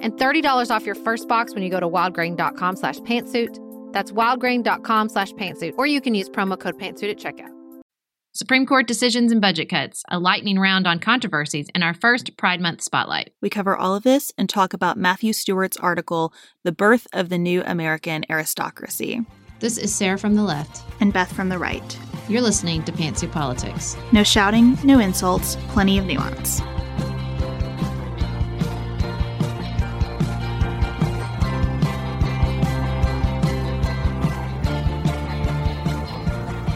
and $30 off your first box when you go to wildgrain.com slash pantsuit. That's wildgrain.com slash pantsuit, or you can use promo code pantsuit at checkout. Supreme Court decisions and budget cuts, a lightning round on controversies, and our first Pride Month spotlight. We cover all of this and talk about Matthew Stewart's article, The Birth of the New American Aristocracy. This is Sarah from the left. And Beth from the right. You're listening to Pantsuit Politics. No shouting, no insults, plenty of nuance.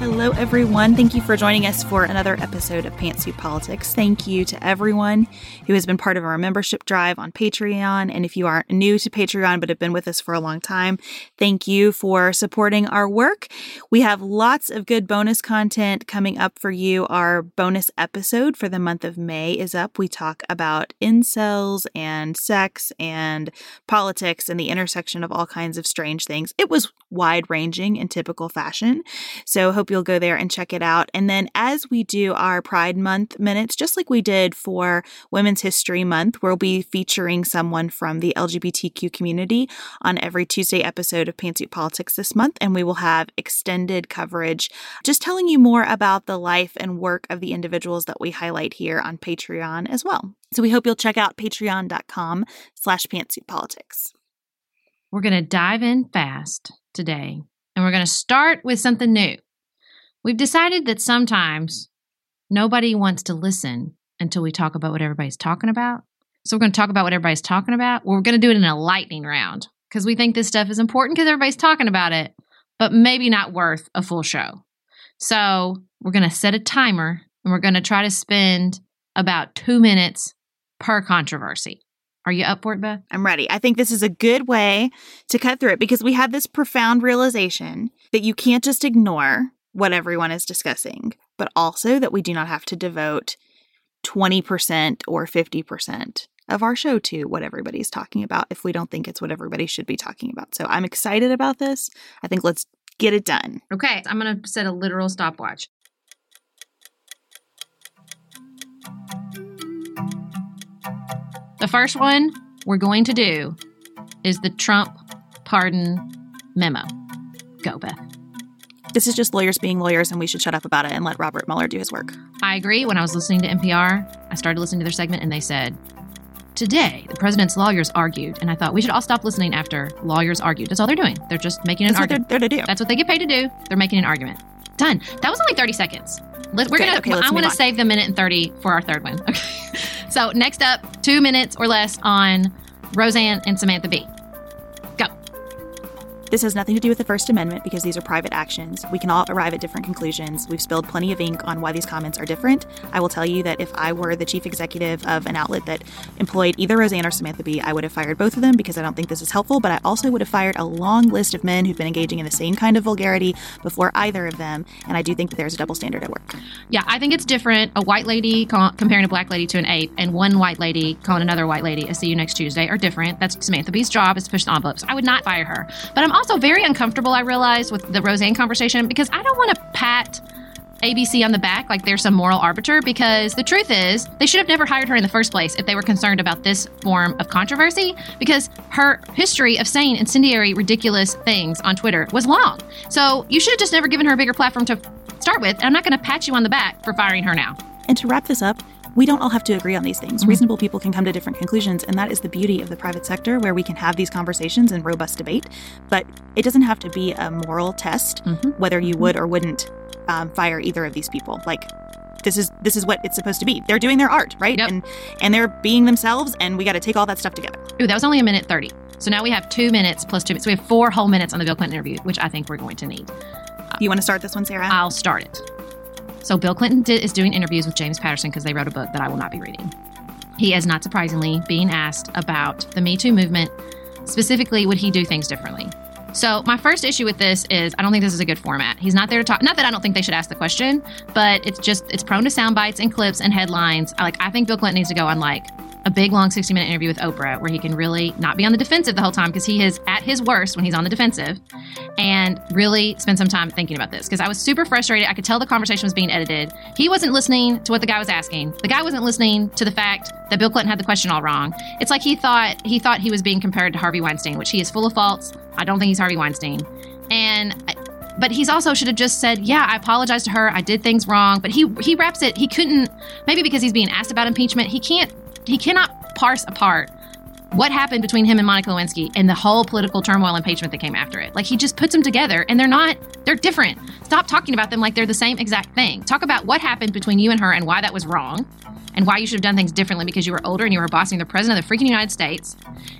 Hello, everyone. Thank you for joining us for another episode of Pantsuit Politics. Thank you to everyone who has been part of our membership drive on Patreon. And if you aren't new to Patreon but have been with us for a long time, thank you for supporting our work. We have lots of good bonus content coming up for you. Our bonus episode for the month of May is up. We talk about incels and sex and politics and the intersection of all kinds of strange things. It was wide ranging in typical fashion. So, hope you'll go there and check it out. And then, as we do our Pride Month minutes, just like we did for Women's History Month, we'll be featuring someone from the LGBTQ community on every Tuesday episode of Pantsuit Politics this month. And we will have extended coverage just telling you more about the life and work of the individuals that we highlight here on Patreon as well. So we hope you'll check out patreon.com slash pantsuitpolitics. We're going to dive in fast today, and we're going to start with something new. We've decided that sometimes nobody wants to listen until we talk about what everybody's talking about. So we're going to talk about what everybody's talking about. We're going to do it in a lightning round because we think this stuff is important because everybody's talking about it, but maybe not worth a full show. So we're going to set a timer and we're going to try to spend about two minutes per controversy. Are you up for it, Beth? I'm ready. I think this is a good way to cut through it because we have this profound realization that you can't just ignore what everyone is discussing, but also that we do not have to devote 20% or 50% of our show to what everybody's talking about if we don't think it's what everybody should be talking about. So I'm excited about this. I think let's get it done. Okay, I'm going to set a literal stopwatch. The first one we're going to do is the Trump pardon memo. Go, Beth. This is just lawyers being lawyers, and we should shut up about it and let Robert Mueller do his work. I agree. When I was listening to NPR, I started listening to their segment, and they said, Today, the president's lawyers argued, and I thought we should all stop listening after lawyers argued. That's all they're doing. They're just making an That's argument. what they're there to do. That's what they get paid to do. They're making an argument. Done. That was only 30 seconds. Let, we're Good. gonna. Okay, I want to save the minute and 30 for our third one. Okay. so next up, two minutes or less on Roseanne and Samantha Bee. This has nothing to do with the First Amendment because these are private actions. We can all arrive at different conclusions. We've spilled plenty of ink on why these comments are different. I will tell you that if I were the chief executive of an outlet that employed either Roseanne or Samantha Bee, I would have fired both of them because I don't think this is helpful, but I also would have fired a long list of men who've been engaging in the same kind of vulgarity before either of them, and I do think that there's a double standard at work. Yeah, I think it's different. A white lady comparing a black lady to an ape, and one white lady calling another white lady a see you next Tuesday are different. That's Samantha Bee's job is to push the envelopes. I would not fire her. But I'm also very uncomfortable, I realize, with the Roseanne conversation because I don't want to pat ABC on the back like they're some moral arbiter because the truth is they should have never hired her in the first place if they were concerned about this form of controversy because her history of saying incendiary, ridiculous things on Twitter was long. So you should have just never given her a bigger platform to start with. And I'm not going to pat you on the back for firing her now. And to wrap this up, we don't all have to agree on these things. Mm-hmm. Reasonable people can come to different conclusions, and that is the beauty of the private sector where we can have these conversations and robust debate. But it doesn't have to be a moral test mm-hmm. whether you would or wouldn't um, fire either of these people. Like this is this is what it's supposed to be. They're doing their art, right? Yep. And and they're being themselves, and we got to take all that stuff together. Ooh, that was only a minute thirty. So now we have two minutes plus two minutes. So we have four whole minutes on the Bill Clinton interview, which I think we're going to need. You want to start this one, Sarah? I'll start it. So Bill Clinton did, is doing interviews with James Patterson because they wrote a book that I will not be reading. He is not surprisingly being asked about the Me Too movement. Specifically, would he do things differently? So my first issue with this is I don't think this is a good format. He's not there to talk. Not that I don't think they should ask the question, but it's just it's prone to sound bites and clips and headlines. Like I think Bill Clinton needs to go on like a big long 60 minute interview with Oprah where he can really not be on the defensive the whole time because he is at his worst when he's on the defensive and really spend some time thinking about this because I was super frustrated. I could tell the conversation was being edited. He wasn't listening to what the guy was asking. The guy wasn't listening to the fact that Bill Clinton had the question all wrong. It's like he thought he thought he was being compared to Harvey Weinstein, which he is full of faults. I don't think he's Harvey Weinstein. And but he's also should have just said, "Yeah, I apologize to her. I did things wrong." But he he wraps it. He couldn't maybe because he's being asked about impeachment. He can't he cannot parse apart what happened between him and Monica Lewinsky and the whole political turmoil and impeachment that came after it. Like he just puts them together and they're not, they're different. Stop talking about them like they're the same exact thing. Talk about what happened between you and her and why that was wrong and why you should have done things differently because you were older and you were bossing the president of the freaking United States.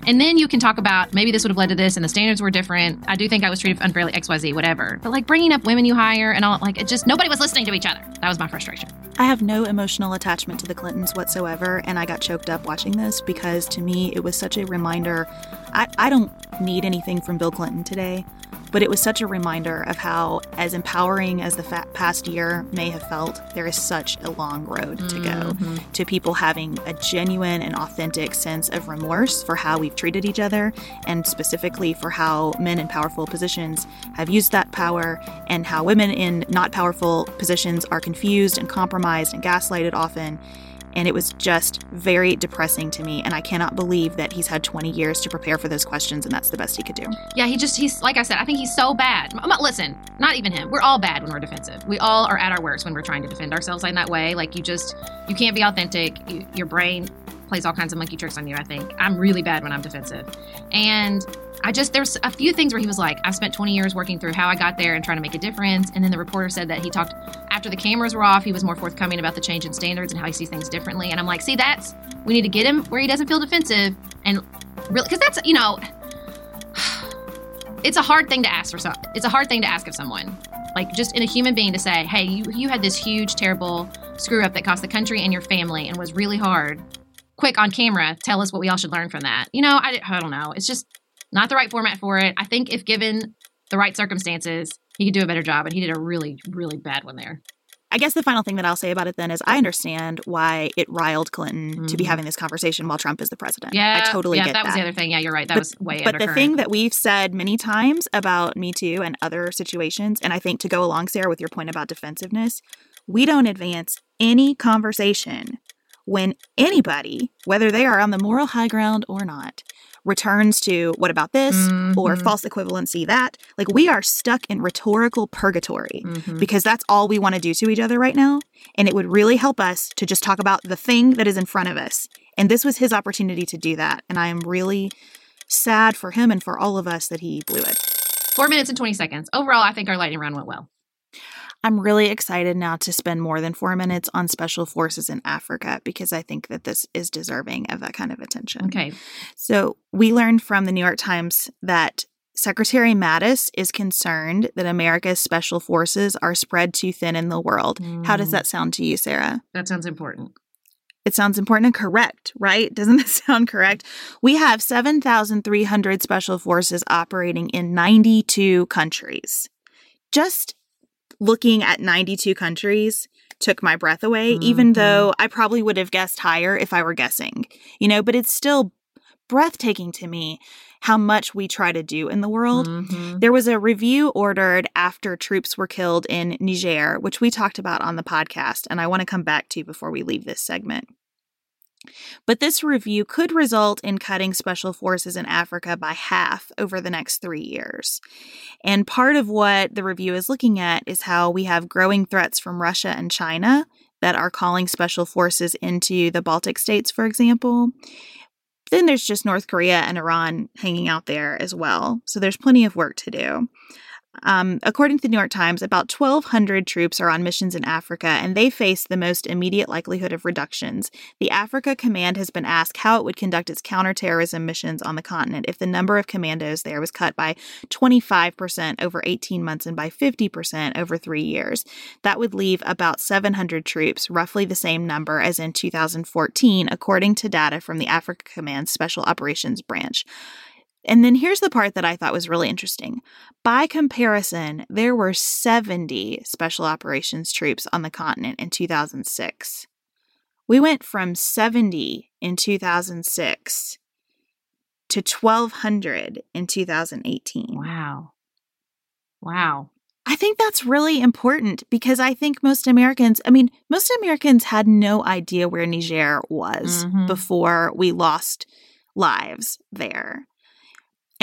And then you can talk about maybe this would have led to this and the standards were different. I do think I was treated unfairly, XYZ, whatever. But like bringing up women you hire and all, like it just, nobody was listening to each other. That was my frustration. I have no emotional attachment to the Clintons whatsoever, and I got choked up watching this because to me it was such a reminder. I, I don't need anything from Bill Clinton today. But it was such a reminder of how, as empowering as the past year may have felt, there is such a long road to go mm-hmm. to people having a genuine and authentic sense of remorse for how we've treated each other, and specifically for how men in powerful positions have used that power, and how women in not powerful positions are confused and compromised and gaslighted often and it was just very depressing to me and i cannot believe that he's had 20 years to prepare for those questions and that's the best he could do. Yeah he just he's like i said i think he's so bad. Listen not even him. We're all bad when we're defensive. We all are at our worst when we're trying to defend ourselves in that way. Like you just you can't be authentic. You, your brain plays all kinds of monkey tricks on you i think i'm really bad when i'm defensive and I just there's a few things where he was like, I spent 20 years working through how I got there and trying to make a difference. And then the reporter said that he talked after the cameras were off, he was more forthcoming about the change in standards and how he sees things differently. And I'm like, see, that's we need to get him where he doesn't feel defensive and really because that's you know, it's a hard thing to ask for some. It's a hard thing to ask of someone, like just in a human being to say, hey, you you had this huge terrible screw up that cost the country and your family and was really hard. Quick on camera, tell us what we all should learn from that. You know, I, I don't know. It's just not the right format for it. I think if given the right circumstances, he could do a better job, and he did a really, really bad one there. I guess the final thing that I'll say about it then is I understand why it riled Clinton mm-hmm. to be mm-hmm. having this conversation while Trump is the president. Yeah, I totally yeah, get that. that. was the other thing. Yeah, you're right. That but, was way. But the thing that we've said many times about Me Too and other situations, and I think to go along, Sarah, with your point about defensive,ness we don't advance any conversation when anybody, whether they are on the moral high ground or not, returns to what about this mm-hmm. or false equivalency that. Like we are stuck in rhetorical purgatory mm-hmm. because that's all we want to do to each other right now. And it would really help us to just talk about the thing that is in front of us. And this was his opportunity to do that. And I am really sad for him and for all of us that he blew it. Four minutes and 20 seconds. Overall, I think our lightning round went well. I'm really excited now to spend more than four minutes on special forces in Africa because I think that this is deserving of that kind of attention. Okay. So we learned from the New York Times that Secretary Mattis is concerned that America's special forces are spread too thin in the world. How does Mm. that sound to you, Sarah? That sounds important. It sounds important and correct, right? Doesn't that sound correct? We have 7,300 special forces operating in 92 countries. Just looking at 92 countries took my breath away, even Mhm. though I probably would have guessed higher if I were guessing, you know, but it's still breathtaking to me how much we try to do in the world. Mhm. There was a review ordered after troops were killed in Niger, which we talked about on the podcast, and I want to come back to before we leave this segment. But this review could result in cutting special forces in Africa by half over the next three years. And part of what the review is looking at is how we have growing threats from Russia and China that are calling special forces into the Baltic states, for example. Then there's just North Korea and Iran hanging out there as well. So there's plenty of work to do. Um, according to the New York Times, about 1,200 troops are on missions in Africa, and they face the most immediate likelihood of reductions. The Africa Command has been asked how it would conduct its counterterrorism missions on the continent if the number of commandos there was cut by 25% over 18 months and by 50% over three years. That would leave about 700 troops, roughly the same number as in 2014, according to data from the Africa Command Special Operations Branch. And then here's the part that I thought was really interesting. By comparison, there were 70 special operations troops on the continent in 2006. We went from 70 in 2006 to 1,200 in 2018. Wow. Wow. I think that's really important because I think most Americans, I mean, most Americans had no idea where Niger was Mhm. before we lost lives there.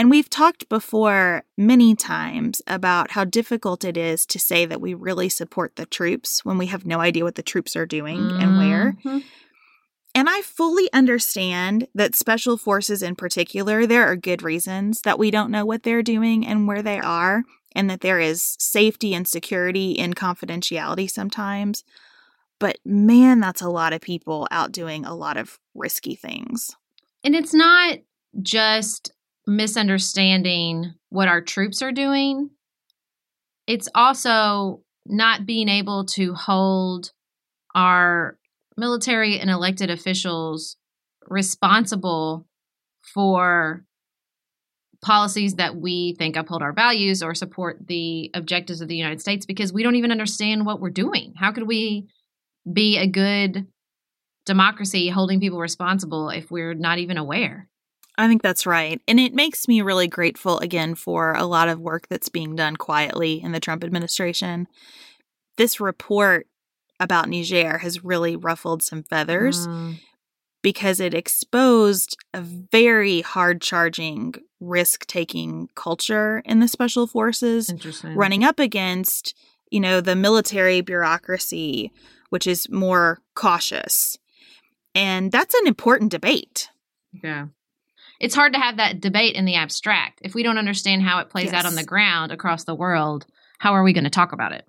And we've talked before many times about how difficult it is to say that we really support the troops when we have no idea what the troops are doing and where. Mhm. And I fully understand that special forces in particular, there are good reasons that we don't know what they're doing and where they are, and that there is safety and security in confidentiality sometimes. But man, that's a lot of people out doing a lot of risky things. And it's not just misunderstanding what our troops are doing, it's also not being able to hold our military and elected officials responsible for policies that we think uphold our values or support the objectives of the United States because we don't even understand what we're doing. How could we be a good democracy holding people responsible if we're not even aware? I think that's right. And it makes me really grateful again for a lot of work that's being done quietly in the Trump administration. This report about Niger has really ruffled some feathers Mm, because it exposed a very hard charging, risk taking culture in the special forces running up against, you know, the military bureaucracy, which is more cautious. And that's an important debate. Yeah. It's hard to have that debate in the abstract. If we don't understand how it plays out on the ground across the world, how are we going to talk about it?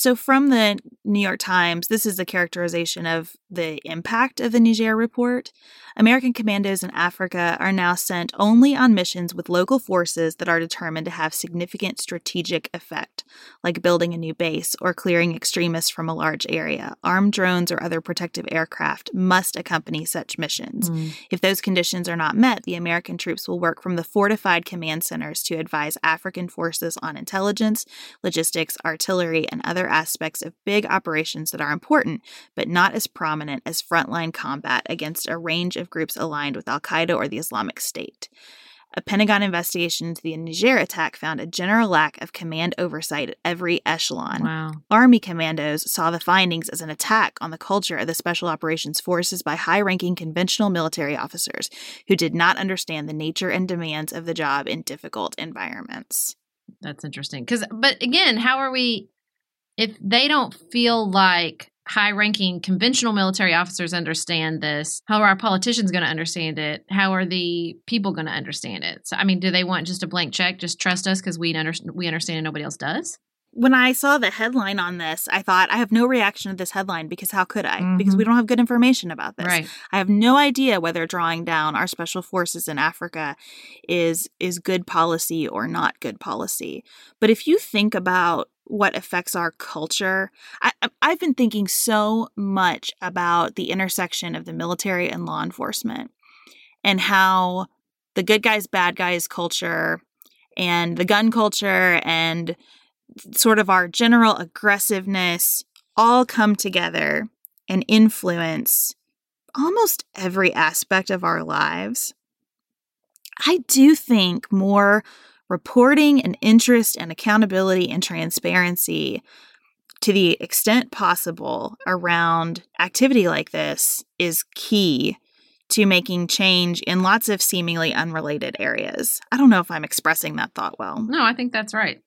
So, from the New York Times, this is a characterization of the impact of the Niger report. American commandos in Africa are now sent only on missions with local forces that are determined to have significant strategic effect, like building a new base or clearing extremists from a large area. Armed drones or other protective aircraft must accompany such missions. Hmm. If those conditions are not met, the American troops will work from the fortified command centers to advise African forces on intelligence, logistics, artillery, and other aspects of big operations that are important, but not as prominent as frontline combat against a range of groups aligned with Al Qaeda or the Islamic State. A Pentagon investigation into the Niger attack found a general lack of command oversight at every echelon. Wow. Army commandos saw the findings as an attack on the culture of the Special Operations Forces by high ranking conventional military officers who did not understand the nature and demands of the job in difficult environments. That's interesting. Cuz but again, how are we if they don't feel like high-ranking conventional military officers understand this, how are our politicians going to understand it? How are the people going to understand it? So I mean, do they want just a blank check, just trust us cuz we under- we understand and nobody else does? when I saw the headline on this, I thought I have no reaction to this headline because how could I? Because Mhm. we don't have good information about this. Right. I have no idea whether drawing down our special forces in Africa is is good policy or not good policy. But if you think about what affects our culture, I, I've been thinking so much about the intersection of the military and law enforcement, and how the good guys bad guys culture and the gun culture and sort of our general aggressiveness all come together and influence almost every aspect of our lives. I do think more reporting and interest and accountability and transparency to the extent possible around activity like this is key to making change in lots of seemingly unrelated areas. I don't know if I'm expressing that thought well. No, I think that's right.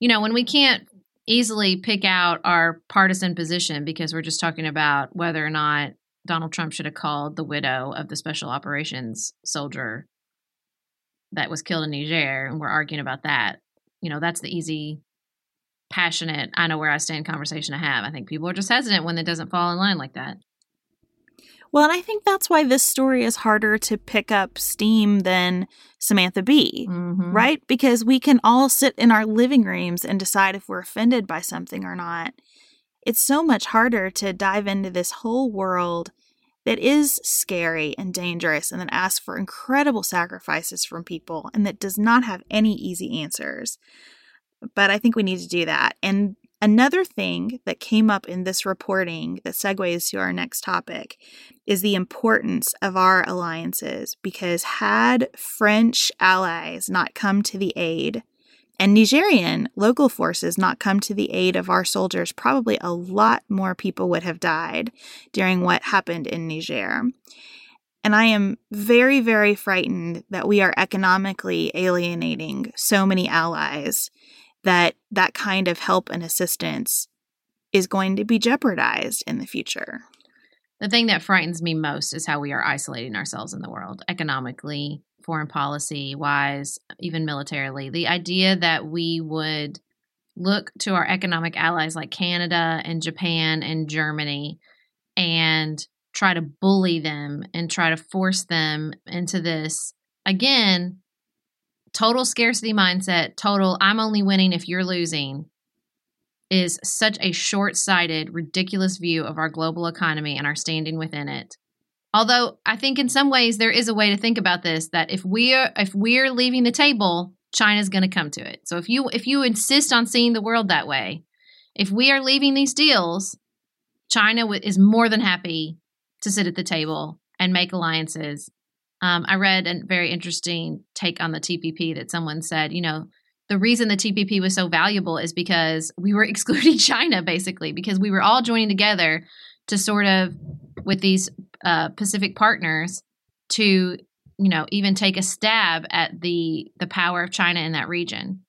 You know, when we can't easily pick out our partisan position because we're just talking about whether or not Donald Trump should have called the widow of the special operations soldier that was killed in Niger, and we're arguing about that. You know, that's the easy, passionate, I know where I stand conversation to have. I think people are just hesitant when it doesn't fall in line like that. Well, and I think that's why this story is harder to pick up steam than Samantha Bee. Mhm. right? Because we can all sit in our living rooms and decide if we're offended by something or not. It's so much harder to dive into this whole world that is scary and dangerous and that asks for incredible sacrifices from people and that does not have any easy answers. But I think we need to do that. And another thing that came up in this reporting that segues to our next topic is the importance of our alliances because had French allies not come to the aid and Nigerian local forces not come to the aid of our soldiers, probably a lot more people would have died during what happened in Niger. And I am very, very frightened that we are economically alienating so many allies that that kind of help and assistance is going to be jeopardized in the future. The thing that frightens me most is how we are isolating ourselves in the world, economically, foreign policy wise, even militarily. The idea that we would look to our economic allies like Canada and Japan and Germany and try to bully them and try to force them into this, again, total scarcity mindset, total I'm only winning if you're losing is such a short sighted, ridiculous view of our global economy and our standing within it. Although I think in some ways there is a way to think about this that if we're if we're leaving the table, China's going to come to it. So if you if you insist on seeing the world that way, if we are leaving these deals, China is more than happy to sit at the table and make alliances. Um, I read a very interesting take on the TPP that someone said, you know, the reason the TPP was so valuable is because we were excluding China, basically, because we were all joining together to sort of, with these uh, Pacific partners, to you know even take a stab at the the power of China in that region.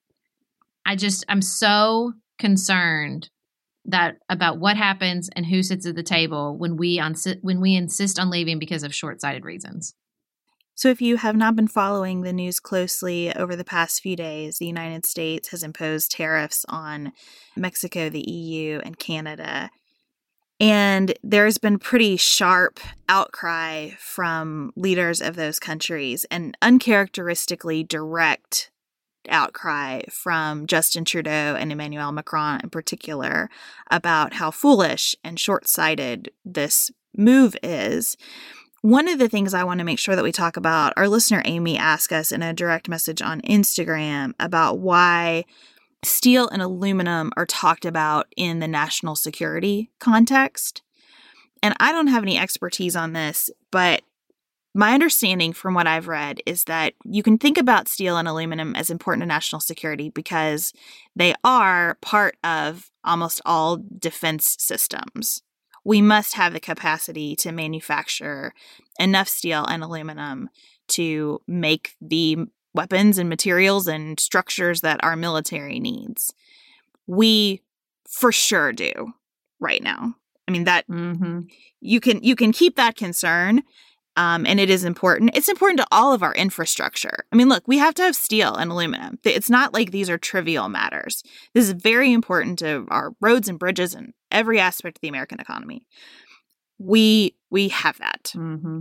I just I'm so concerned that about what happens and who sits at the table when we on when we insist on leaving because of short-sighted reasons. So, if you have not been following the news closely over the past few days, the United States has imposed tariffs on Mexico, the EU, and Canada. And there's been pretty sharp outcry from leaders of those countries and uncharacteristically direct outcry from Justin Trudeau and Emmanuel Macron in particular about how foolish and short sighted this move is. One of the things I want to make sure that we talk about, our listener Amy asked us in a direct message on Instagram about why steel and aluminum are talked about in the national security context. And I don't have any expertise on this, but my understanding from what I've read is that you can think about steel and aluminum as important to national security because they are part of almost all defense systems we must have the capacity to manufacture enough steel and aluminum to make the weapons and materials and structures that our military needs. We for sure do right now. I mean that Mm-hmm. you can you can keep that concern Um, and it is important. It's important to all of our infrastructure. I mean, look, we have to have steel and aluminum. It's not like these are trivial matters. This is very important to our roads and bridges and every aspect of the American economy. We we have that. Mm-hmm.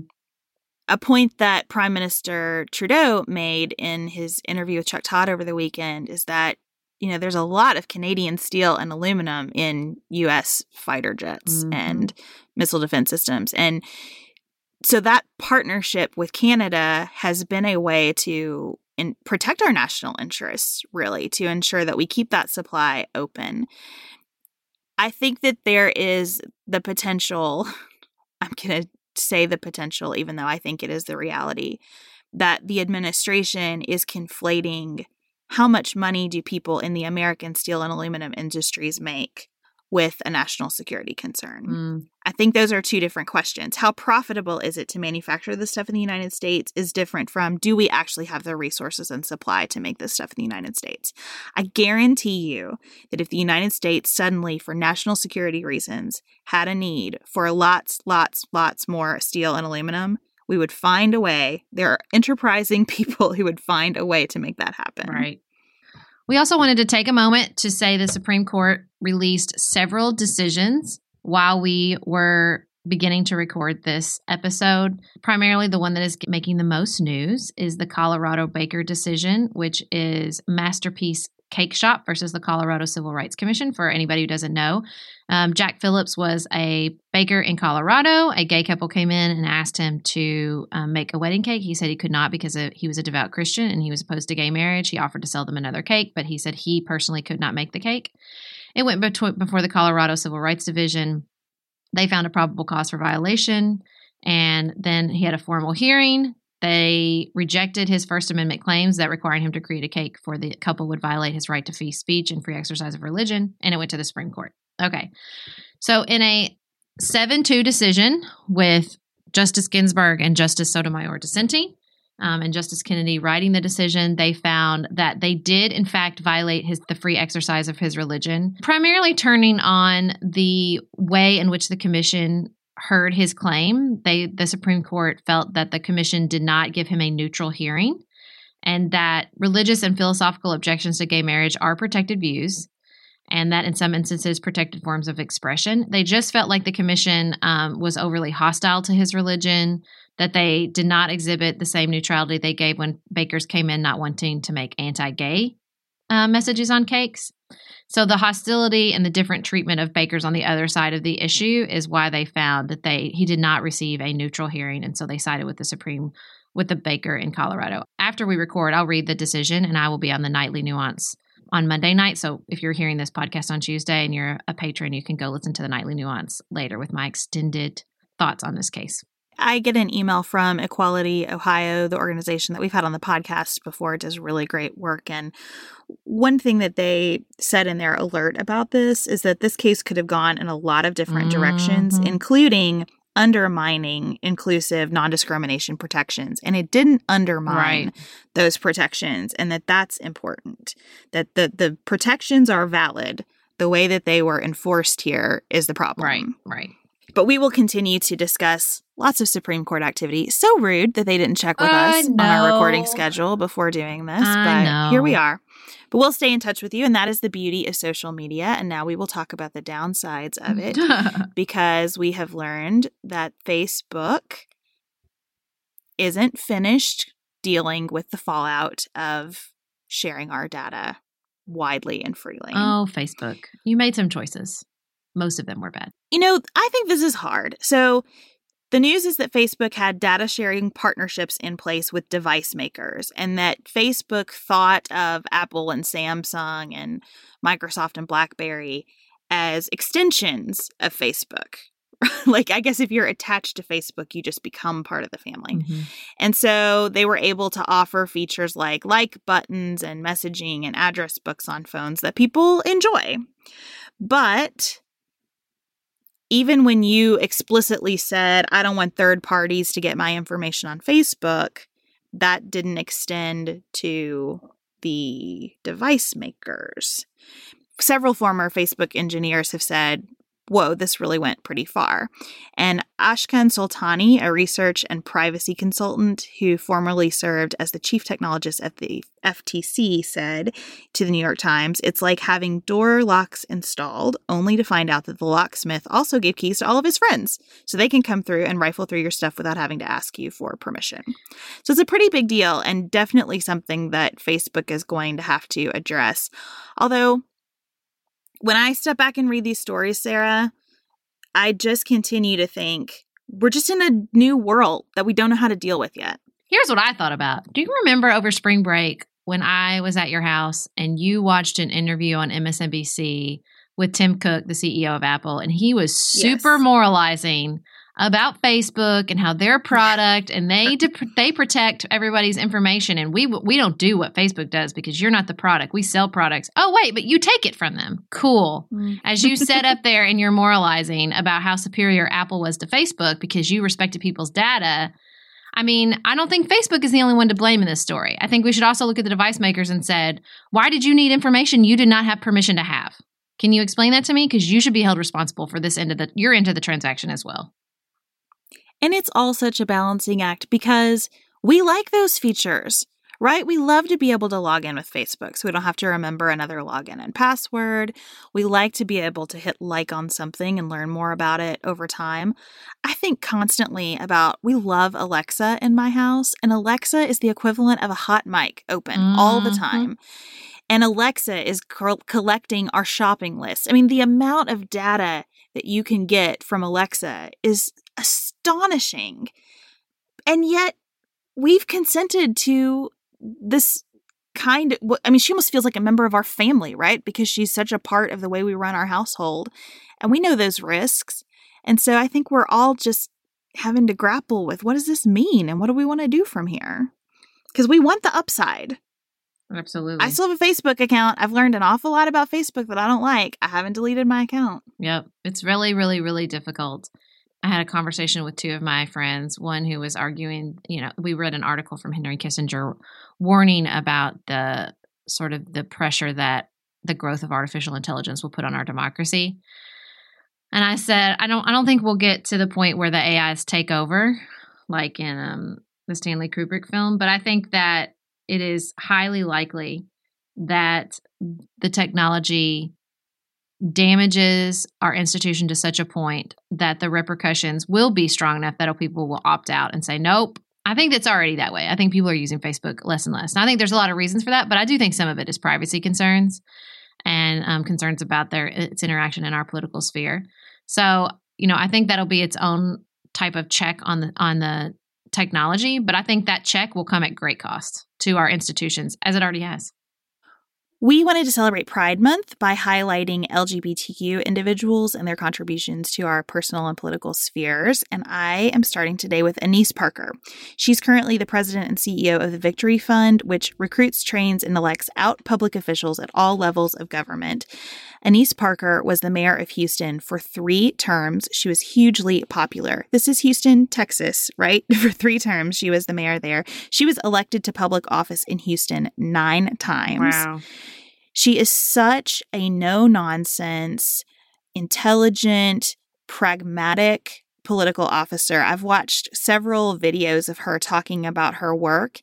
A point that Prime Minister Trudeau made in his interview with Chuck Todd over the weekend is that you know there's a lot of Canadian steel and aluminum in U.S. fighter jets Mhm. and missile defense systems, and so that partnership with Canada has been a way to in, protect our national interests, really, to ensure that we keep that supply open. I think that there is the potential, I'm going to say the potential, even though I think it is the reality, that the administration is conflating how much money do people in the American steel and aluminum industries make with a national security concern. Mm. I think those are two different questions. How profitable is it to manufacture this stuff in the United States is different from do we actually have the resources and supply to make this stuff in the United States? I guarantee you that if the United States suddenly, for national security reasons, had a need for lots, lots, lots more steel and aluminum, we would find a way. There are enterprising people who would find a way to make that happen. Right. We also wanted to take a moment to say the Supreme Court released several decisions while we were beginning to record this episode. Primarily, the one that is making the most news is the Colorado Baker decision, which is Masterpiece Cake Shop versus the Colorado Civil Rights Commission. For anybody who doesn't know, um, Jack Phillips was a baker in Colorado. A gay couple came in and asked him to um, make a wedding cake. He said he could not because of, he was a devout Christian and he was opposed to gay marriage. He offered to sell them another cake, but he said he personally could not make the cake. It went before the Colorado Civil Rights Division. They found a probable cause for violation, and then he had a formal hearing. They rejected his First Amendment claims that requiring him to create a cake for the couple would violate his right to free speech and free exercise of religion, and it went to the Supreme Court. Okay. So, in a 7 2 decision with Justice Ginsburg and Justice Sotomayor dissenting, um, and Justice Kennedy writing the decision, they found that they did, in fact, violate his the free exercise of his religion, primarily turning on the way in which the commission heard his claim. They, the Supreme Court, felt that the commission did not give him a neutral hearing, and that religious and philosophical objections to gay marriage are protected views. And that in some instances, protected forms of expression. They just felt like the commission um, was overly hostile to his religion, that they did not exhibit the same neutrality they gave when bakers came in not wanting to make anti gay uh, messages on cakes. So the hostility and the different treatment of bakers on the other side of the issue is why they found that they he did not receive a neutral hearing, and so they sided with the Supreme with the baker in Colorado. After we record, I'll read the decision, and I will be on the nightly nuance on Monday night. So if you're hearing this podcast on Tuesday and you're a patron, you can go listen to the nightly nuance later with my extended thoughts on this case. I get an email from Equality Ohio, the organization that we've had on the podcast before. It does really great work. And one thing that they said in their alert about this is that this case could have gone in a lot of different directions, Mhm. including undermining inclusive non-discrimination protections and it didn't undermine Right. those protections and that that's important that the the protections are valid the way that they were enforced here is the problem Right, right. But we will continue to discuss lots of Supreme Court activity. So rude that they didn't check with I us on our recording schedule before doing this, I but know. here we are. But we'll stay in touch with you, and that is the beauty of social media. And now we will talk about the downsides of it because we have learned that Facebook isn't finished dealing with the fallout of sharing our data widely and freely. oh, Facebook. You made some choices. Most of them were bad. You know, I think this is hard. So, the news is that Facebook had data sharing partnerships in place with device makers, and that Facebook thought of Apple and Samsung and Microsoft and Blackberry as extensions of Facebook. like, I guess if you're attached to Facebook, you just become part of the family. Mm-hmm. And so they were able to offer features like like buttons and messaging and address books on phones that people enjoy. But even when you explicitly said, I don't want third parties to get my information on Facebook, that didn't extend to the device makers. Several former Facebook engineers have said, whoa, this really went pretty far. And Ashkan Soltani, a research and privacy consultant who formerly served as the chief technologist at the FTC, said to the New York Times, it's like having door locks installed, only to find out that the locksmith also gave keys to all of his friends so they can come through and rifle through your stuff without having to ask you for permission. So it's a pretty big deal and definitely something that Facebook is going to have to address. Although, when I step back and read these stories, Sarah, I just continue to think we're just in a new world that we don't know how to deal with yet. Here's what I thought about. Do you remember over spring break when I was at your house and you watched an interview on MSNBC with Tim Cook, the CEO of Apple, and he was super Yes. moralizing about Facebook and how their product and they de- they protect everybody's information and we we don't do what Facebook does because you're not the product. We sell products. Oh wait, but you take it from them. Cool. Mm. As you set up there and you're moralizing about how superior Apple was to Facebook because you respected people's data. I mean, I don't think Facebook is the only one to blame in this story. I think we should also look at the device makers and said, why did you need information you did not have permission to have? Can you explain that to me? Because you should be held responsible for this end of the your end of the transaction as well. And it's all such a balancing act because we like those features, right? We love to be able to log in with Facebook so we don't have to remember another login and password. We like to be able to hit like on something and learn more about it over time. I think constantly about we love Alexa in my house, and Alexa is the equivalent of a hot mic open all the Mhm. time. And Alexa is co- collecting our shopping list. I mean, the amount of data that you can get from Alexa is astonishing. And yet, we've consented to this kind of, I mean, she almost feels like a member of our family, right? Because she's such a part of the way we run our household. And we know those risks. And so I think we're all just having to grapple with what does this mean and what do we want to do from here? Because we want the upside. Absolutely. I still have a Facebook account. I've learned an awful lot about Facebook that I don't like. I haven't deleted my account. Yep. It's really, really, really difficult. I had a conversation with two of my friends, one who was arguing, you know, we read an article from Henry Kissinger warning about the sort of the pressure that the growth of artificial intelligence will put on our democracy. And I said, I don't I don't think we'll get to the point where the AIs take over, like in um, the Stanley Kubrick film, but I think that it is highly likely that the technology damages our institution to such a point that the repercussions will be strong enough that people will opt out and say, nope. I think it's already that way. I think people are using Facebook less and less. And I think there's a lot of reasons for that, but I do think some of it is privacy concerns and um, concerns about their its interaction in our political sphere. So, you know, I think that'll be its own type of check on the on the technology, but I think that check will come at great cost to our institutions, as it already has. We wanted to celebrate Pride Month by highlighting LGBTQ individuals and their contributions to our personal and political spheres. And I am starting today with Annise Parker. She's currently the president and CEO of the Victory Fund, which recruits, trains, and elects out public officials at all levels of government. Annise Parker was the mayor of Houston for three terms. She was hugely popular. This is Houston, Texas, right? For three terms, she was the mayor there. She was elected to public office in Houston nine times. Wow. She is such a no nonsense, intelligent, pragmatic political officer. I've watched several videos of her talking about her work,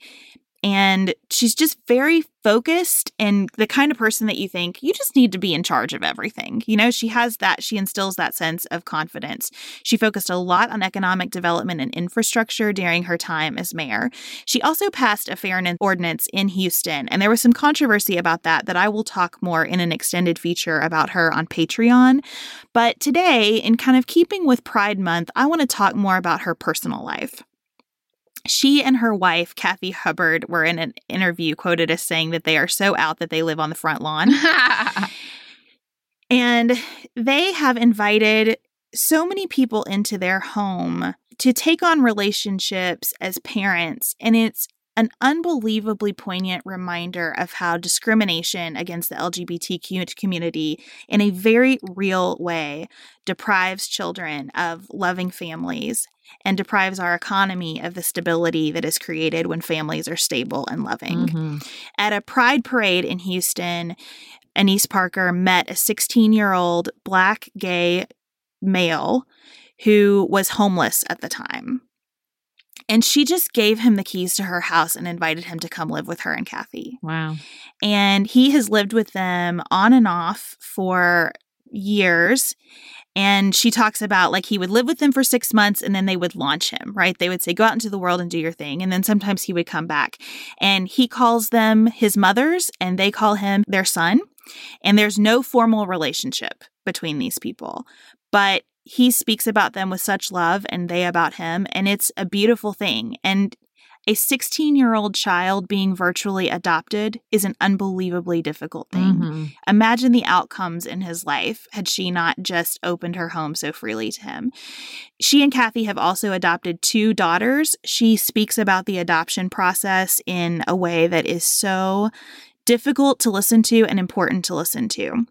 and she's just very focused and the kind of person that you think you just need to be in charge of everything. You know, she has that, she instills that sense of confidence. She focused a lot on economic development and infrastructure during her time as mayor. She also passed a fairness ordinance in Houston, and there was some controversy about that that I will talk more in an extended feature about her on Patreon. But today, in kind of keeping with Pride Month, I want to talk more about her personal life. She and her wife, Kathy Hubbard, were in an interview quoted as saying that they are so out that they live on the front lawn. And they have invited so many people into their home to take on relationships as parents. And it's an unbelievably poignant reminder of how discrimination against the LGBTQ community in a very real way deprives children of loving families and deprives our economy of the stability that is created when families are stable and loving. Mhm. At a pride parade in Houston, Annise Parker met a 16 year old black gay male who was homeless at the time. And she just gave him the keys to her house and invited him to come live with her and Kathy. Wow. And he has lived with them on and off for years. And she talks about like he would live with them for six months and then they would launch him, right? They would say, go out into the world and do your thing. And then sometimes he would come back and he calls them his mothers and they call him their son. And there's no formal relationship between these people, but he speaks about them with such love and they about him. And it's a beautiful thing. And a 16 year old child being virtually adopted is an unbelievably difficult thing. Mm-hmm. Imagine the outcomes in his life had she not just opened her home so freely to him. She and Kathy have also adopted two daughters. She speaks about the adoption process in a way that is so difficult to listen to and important to listen to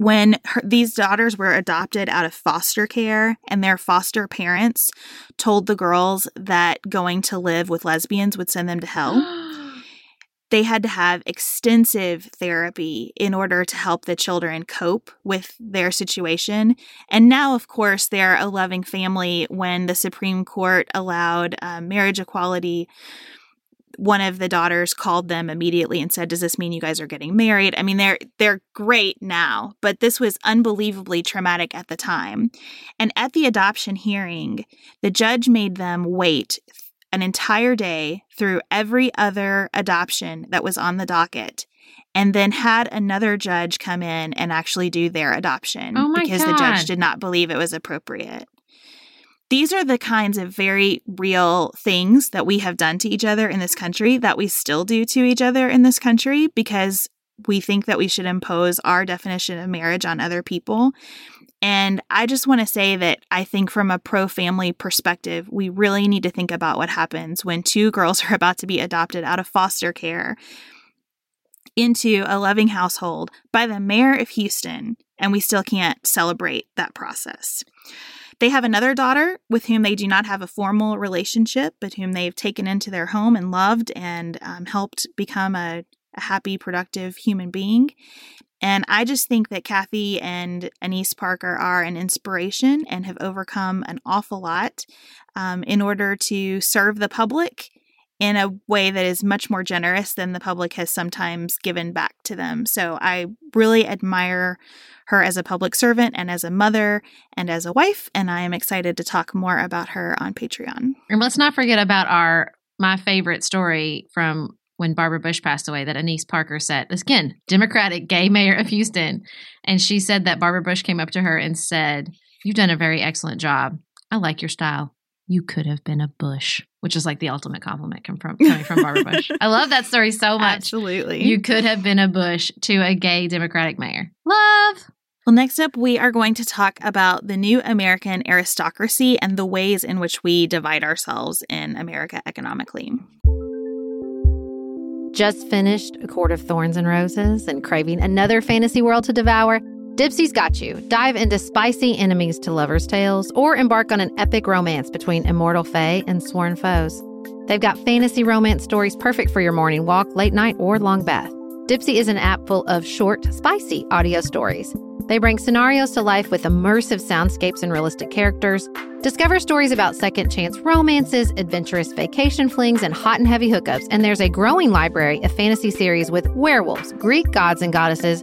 when her, these daughters were adopted out of foster care and their foster parents told the girls that going to live with lesbians would send them to hell they had to have extensive therapy in order to help the children cope with their situation. And now of course they're a loving family when the supreme court allowed uh, marriage equality one of the daughters called them immediately and said, "Does this mean you guys are getting married?" I mean, they're they're great now, but this was unbelievably traumatic at the time. And at the adoption hearing, the judge made them wait an entire day through every other adoption that was on the docket and then had another judge come in and actually do their adoption Oh because the judge did not believe it was appropriate. These are the kinds of very real things that we have done to each other in this country that we still do to each other in this country because we think that we should impose our definition of marriage on other people. And I just want to say that I think from a pro family perspective, we really need to think about what happens when two girls are about to be adopted out of foster care into a loving household by the mayor of Houston, and we still can't celebrate that process. They have another daughter with whom they do not have a formal relationship, but whom they've taken into their home and loved and um, helped become a, a happy, productive human being. And I just think that Kathy and Annise Parker are an inspiration and have overcome an awful lot um, in order to serve the public in a way that is much more generous than the public has sometimes given back to them. So I really admire her as a public servant and as a mother and as a wife. And I am excited to talk more about her on Patreon. And let's not forget about our my favorite story from when Barbara Bush passed away that Annise Parker said. Again, Democratic gay mayor of Houston. And she said that Barbara Bush came up to her and said, You've done a very excellent job. I like your style. You could have been a Bush, which is like the ultimate compliment come from, coming from Barbara Bush. I love that story so much. Absolutely. You could have been a Bush to a gay Democratic mayor. Love. Well, next up, we are going to talk about the new American aristocracy and the ways in which we divide ourselves in America economically. Just finished A Court of Thorns and Roses and craving another fantasy world to devour? Dipsea's got you. Dive into spicy enemies to lovers' tales or embark on an epic romance between immortal fae and sworn foes. They've got fantasy romance stories perfect for your morning walk, late night, or long bath. Dipsea is an app full of short, spicy audio stories. They bring scenarios to life with immersive soundscapes and realistic characters. Discover stories about second chance romances, adventurous vacation flings, and hot and heavy hookups. And there's a growing library of fantasy series with werewolves, Greek gods and goddesses,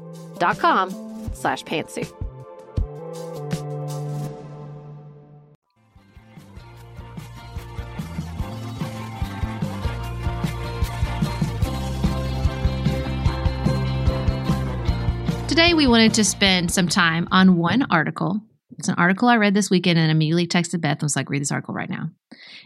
com slash pantsuit. Today, we wanted to spend some time on one article. It's an article I read this weekend and immediately texted Beth and was like, read this article right now.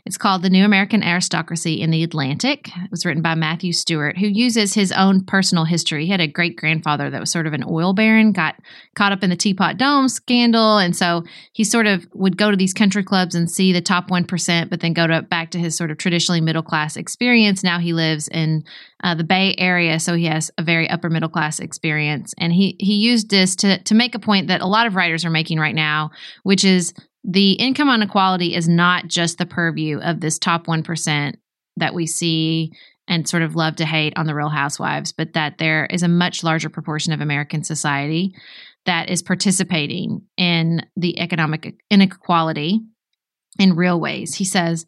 It's called The New American Aristocracy in the Atlantic. It was written by Matthew Stewart, who uses his own personal history. He had a great grandfather that was sort of an oil baron, got caught up in the Teapot Dome scandal. And so he sort of would go to these country clubs and see the top 1%, but then go to back to his sort of traditionally middle class experience. Now he lives in uh, the Bay Area, so he has a very upper middle class experience. And he, he used this to, to make a point that a lot of writers are making right now, which is the income inequality is not just the purview of this top 1% that we see and sort of love to hate on the real housewives, but that there is a much larger proportion of American society that is participating in the economic inequality in real ways. He says,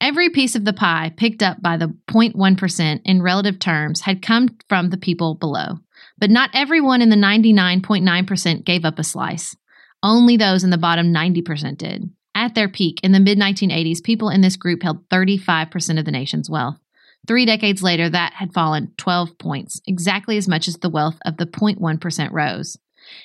Every piece of the pie picked up by the 0.1% in relative terms had come from the people below, but not everyone in the 99.9% gave up a slice. Only those in the bottom 90% did. At their peak in the mid 1980s, people in this group held 35% of the nation's wealth. Three decades later, that had fallen 12 points, exactly as much as the wealth of the 0.1% rose.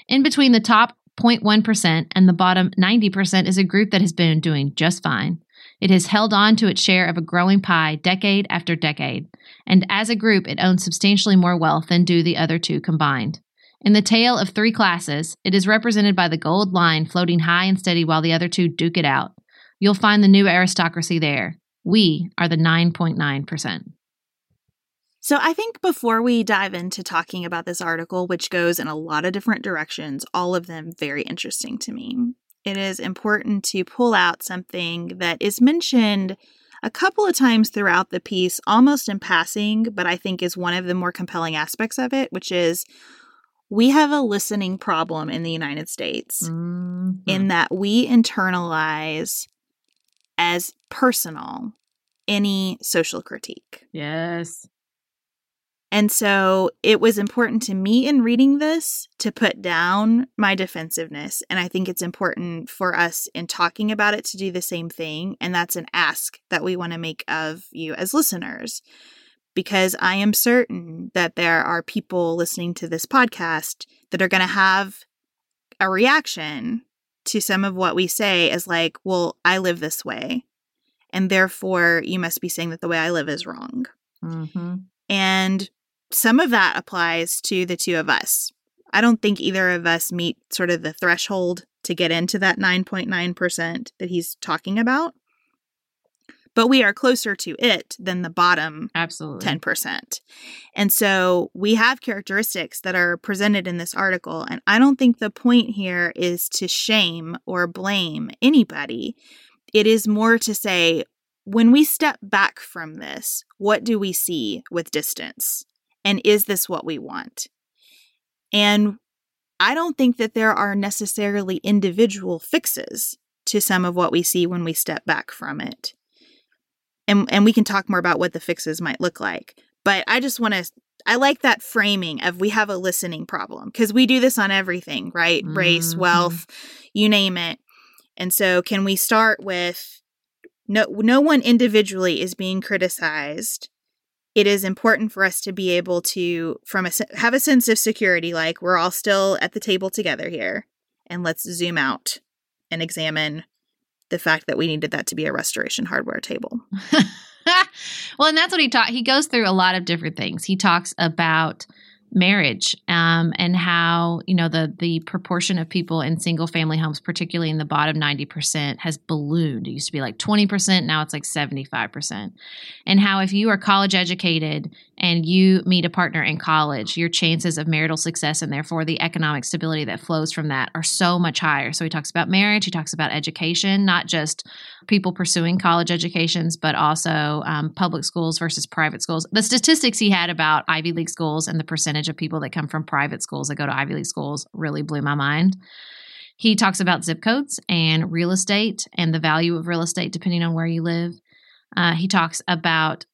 In between the top 0.1% and the bottom 90% is a group that has been doing just fine. It has held on to its share of a growing pie decade after decade, and as a group, it owns substantially more wealth than do the other two combined. In the tale of three classes, it is represented by the gold line floating high and steady while the other two duke it out. You'll find the new aristocracy there. We are the 9.9%. So, I think before we dive into talking about this article, which goes in a lot of different directions, all of them very interesting to me, it is important to pull out something that is mentioned a couple of times throughout the piece, almost in passing, but I think is one of the more compelling aspects of it, which is we have a listening problem in the United States mm-hmm. in that we internalize as personal any social critique. Yes. And so it was important to me in reading this to put down my defensiveness. And I think it's important for us in talking about it to do the same thing. And that's an ask that we want to make of you as listeners because I am certain that there are people listening to this podcast that are going to have a reaction to some of what we say as like, well, I live this way. And therefore, you must be saying that the way I live is wrong. Mm-hmm. And some of that applies to the two of us. I don't think either of us meet sort of the threshold to get into that 9.9% that he's talking about. But we are closer to it than the bottom Absolutely. 10%. And so we have characteristics that are presented in this article. And I don't think the point here is to shame or blame anybody. It is more to say, when we step back from this, what do we see with distance? And is this what we want? And I don't think that there are necessarily individual fixes to some of what we see when we step back from it. And and we can talk more about what the fixes might look like. But I just want to I like that framing of we have a listening problem because we do this on everything, right? Mm-hmm. Race, wealth, you name it. And so can we start with no no one individually is being criticized it is important for us to be able to from a have a sense of security like we're all still at the table together here and let's zoom out and examine the fact that we needed that to be a restoration hardware table. Well and that's what he taught he goes through a lot of different things. He talks about marriage um, and how you know the the proportion of people in single family homes particularly in the bottom 90% has ballooned. It used to be like 20% now it's like 75% and how if you are college educated and you meet a partner in college your chances of marital success and therefore the economic stability that flows from that are so much higher so he talks about marriage he talks about education not just people pursuing college educations but also um, public schools versus private schools the statistics he had about ivy league schools and the percentage of people that come from private schools that go to Ivy League schools really blew my mind. He talks about zip codes and real estate and the value of real estate depending on where you live. Uh, he talks about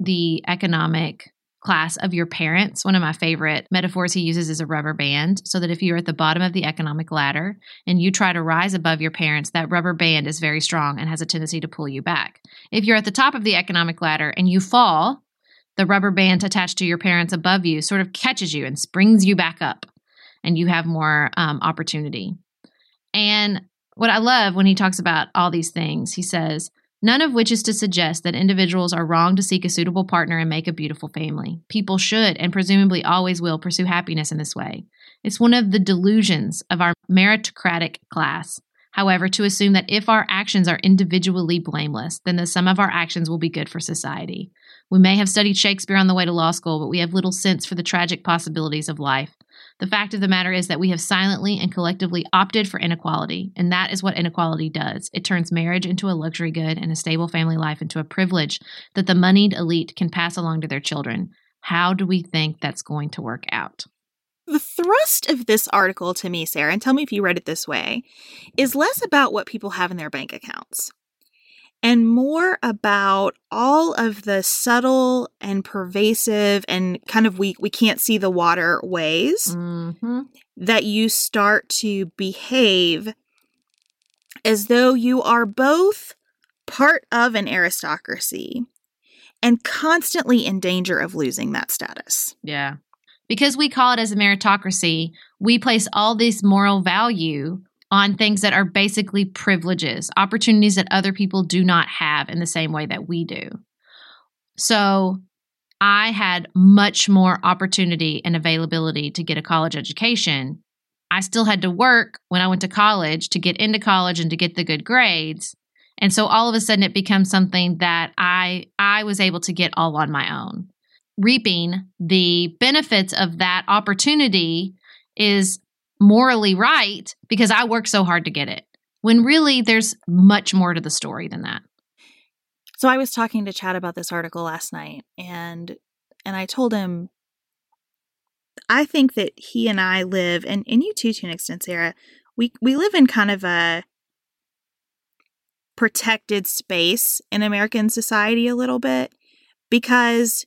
the economic class of your parents. One of my favorite metaphors he uses is a rubber band, so that if you're at the bottom of the economic ladder and you try to rise above your parents, that rubber band is very strong and has a tendency to pull you back. If you're at the top of the economic ladder and you fall, the rubber band attached to your parents above you sort of catches you and springs you back up, and you have more um, opportunity. And what I love when he talks about all these things, he says, None of which is to suggest that individuals are wrong to seek a suitable partner and make a beautiful family. People should, and presumably always will, pursue happiness in this way. It's one of the delusions of our meritocratic class, however, to assume that if our actions are individually blameless, then the sum of our actions will be good for society. We may have studied Shakespeare on the way to law school, but we have little sense for the tragic possibilities of life. The fact of the matter is that we have silently and collectively opted for inequality, and that is what inequality does. It turns marriage into a luxury good and a stable family life into a privilege that the moneyed elite can pass along to their children. How do we think that's going to work out? The thrust of this article to me, Sarah, and tell me if you read it this way, is less about what people have in their bank accounts and more about all of the subtle and pervasive and kind of we we can't see the water ways mm-hmm. that you start to behave as though you are both part of an aristocracy and constantly in danger of losing that status. Yeah. Because we call it as a meritocracy, we place all this moral value on things that are basically privileges, opportunities that other people do not have in the same way that we do. So I had much more opportunity and availability to get a college education. I still had to work when I went to college to get into college and to get the good grades. And so all of a sudden it becomes something that I I was able to get all on my own. Reaping the benefits of that opportunity is morally right because I worked so hard to get it. When really there's much more to the story than that. So I was talking to Chad about this article last night and and I told him I think that he and I live and, and you too to an extent, Sarah, we we live in kind of a protected space in American society a little bit because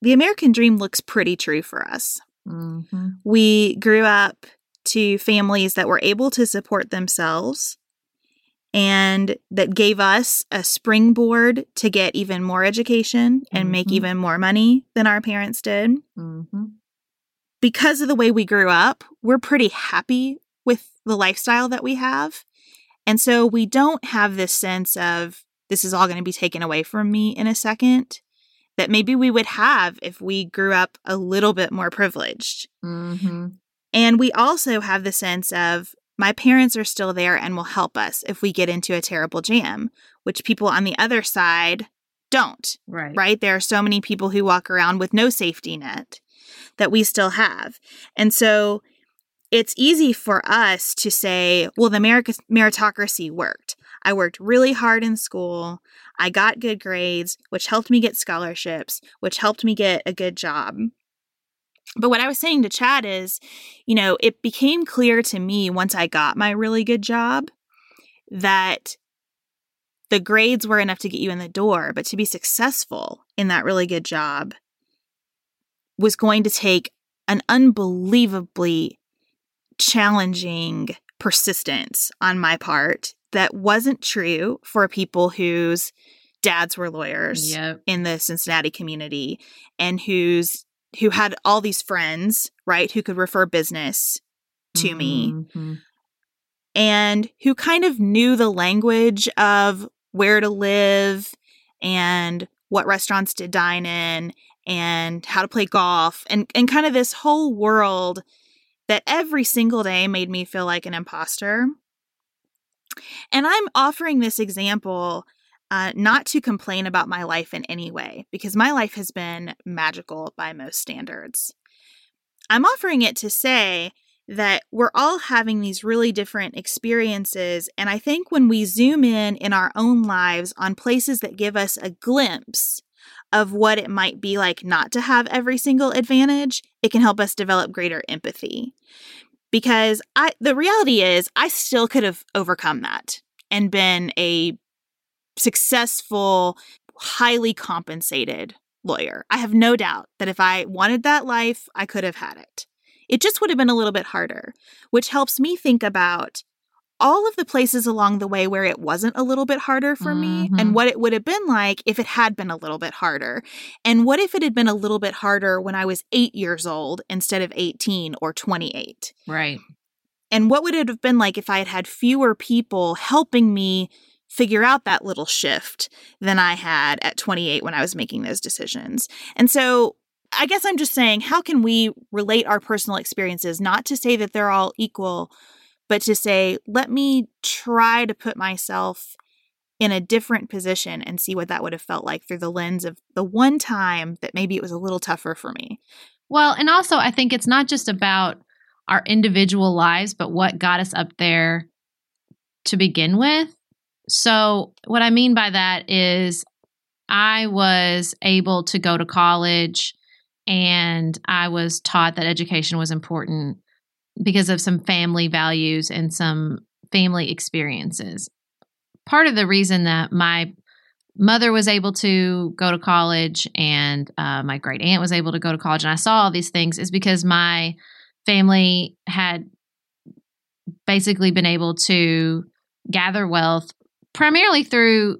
the American dream looks pretty true for us. Mm-hmm. We grew up to families that were able to support themselves and that gave us a springboard to get even more education and mm-hmm. make even more money than our parents did. Mm-hmm. Because of the way we grew up, we're pretty happy with the lifestyle that we have. And so we don't have this sense of this is all going to be taken away from me in a second that maybe we would have if we grew up a little bit more privileged. Mm-hmm. And we also have the sense of My parents are still there and will help us if we get into a terrible jam, which people on the other side don't. Right. Right? There are so many people who walk around with no safety net that we still have. And so it's easy for us to say, well, the merit- meritocracy worked. I worked really hard in school. I got good grades, which helped me get scholarships, which helped me get a good job. But what I was saying to Chad is, you know, it became clear to me once I got my really good job that the grades were enough to get you in the door, but to be successful in that really good job was going to take an unbelievably challenging persistence on my part that wasn't true for people whose dads were lawyers Yep. in the Cincinnati community and whose who had all these friends, right, who could refer business to me Mhm. and who kind of knew the language of where to live and what restaurants to dine in and how to play golf and, and kind of this whole world that every single day made me feel like an imposter. And I'm offering this example uh, not to complain about my life in any way, because my life has been magical by most standards. I'm offering it to say that we're all having these really different experiences. And I think when we zoom in in our own lives on places that give us a glimpse of what it might be like not to have every single advantage, it can help us develop greater empathy. Because I the reality is I still could have overcome that and been a successful, highly compensated lawyer. I have no doubt that if I wanted that life, I could have had it. It just would have been a little bit harder, which helps me think about all of the places along the way where it wasn't a little bit harder for me Mhm. and what it would have been like if it had been a little bit harder. And what if it had been a little bit harder when I was eight years old instead of 18 or 28? Right. And what would it have been like if I had had fewer people helping me figure out that little shift than I had at 28 when I was making those decisions? And so I guess I'm just saying, how can we relate our personal experiences, not to say that they're all equal, but to say, let me try to put myself in a different position and see what that would have felt like through the lens of the one time that maybe it was a little tougher for me. Well, and also I think it's not just about our individual lives, but what got us up there to begin with. So, what I mean by that is I was able to go to college and I was taught that education was important because of some family values and some family experiences. Part of the reason that my mother was able to go to college and uh, my great aunt was able to go to college and i saw all these things is because my family had basically been able to gather wealth primarily through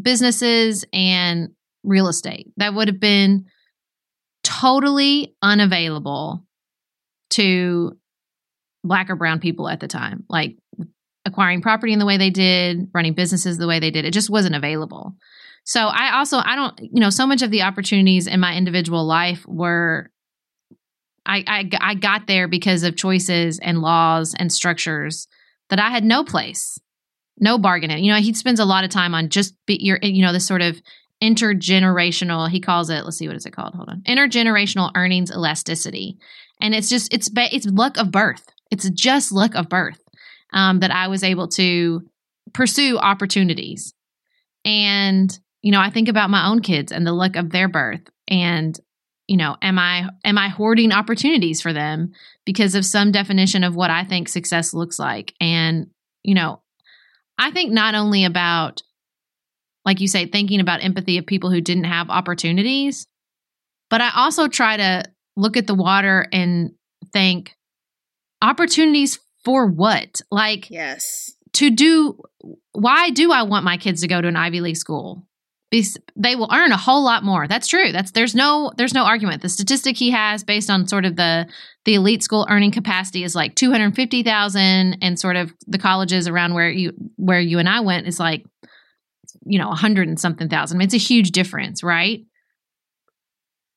businesses and real estate that would have been totally unavailable to black or brown people at the time like acquiring property in the way they did running businesses the way they did it just wasn't available so i also i don't you know so much of the opportunities in my individual life were I, I I got there because of choices and laws and structures that I had no place, no bargain in. You know, he spends a lot of time on just be your you know this sort of intergenerational. He calls it. Let's see what is it called. Hold on, intergenerational earnings elasticity, and it's just it's it's luck of birth. It's just luck of birth um, that I was able to pursue opportunities, and you know I think about my own kids and the luck of their birth and you know am i am i hoarding opportunities for them because of some definition of what i think success looks like? And you know i think not only about like you say thinking about empathy of people who didn't have opportunities but i also try to look at the water and think opportunities for what? Like Yes. to do why do i want my kids to go to an ivy league school? Because they will earn a whole lot more. That's true. That's there's no there's no argument. The statistic he has based on sort of the the elite school earning capacity is like 250000 and sort of the colleges around where you where you and i went is like you know a 100 and something thousand. I mean, it's a huge difference right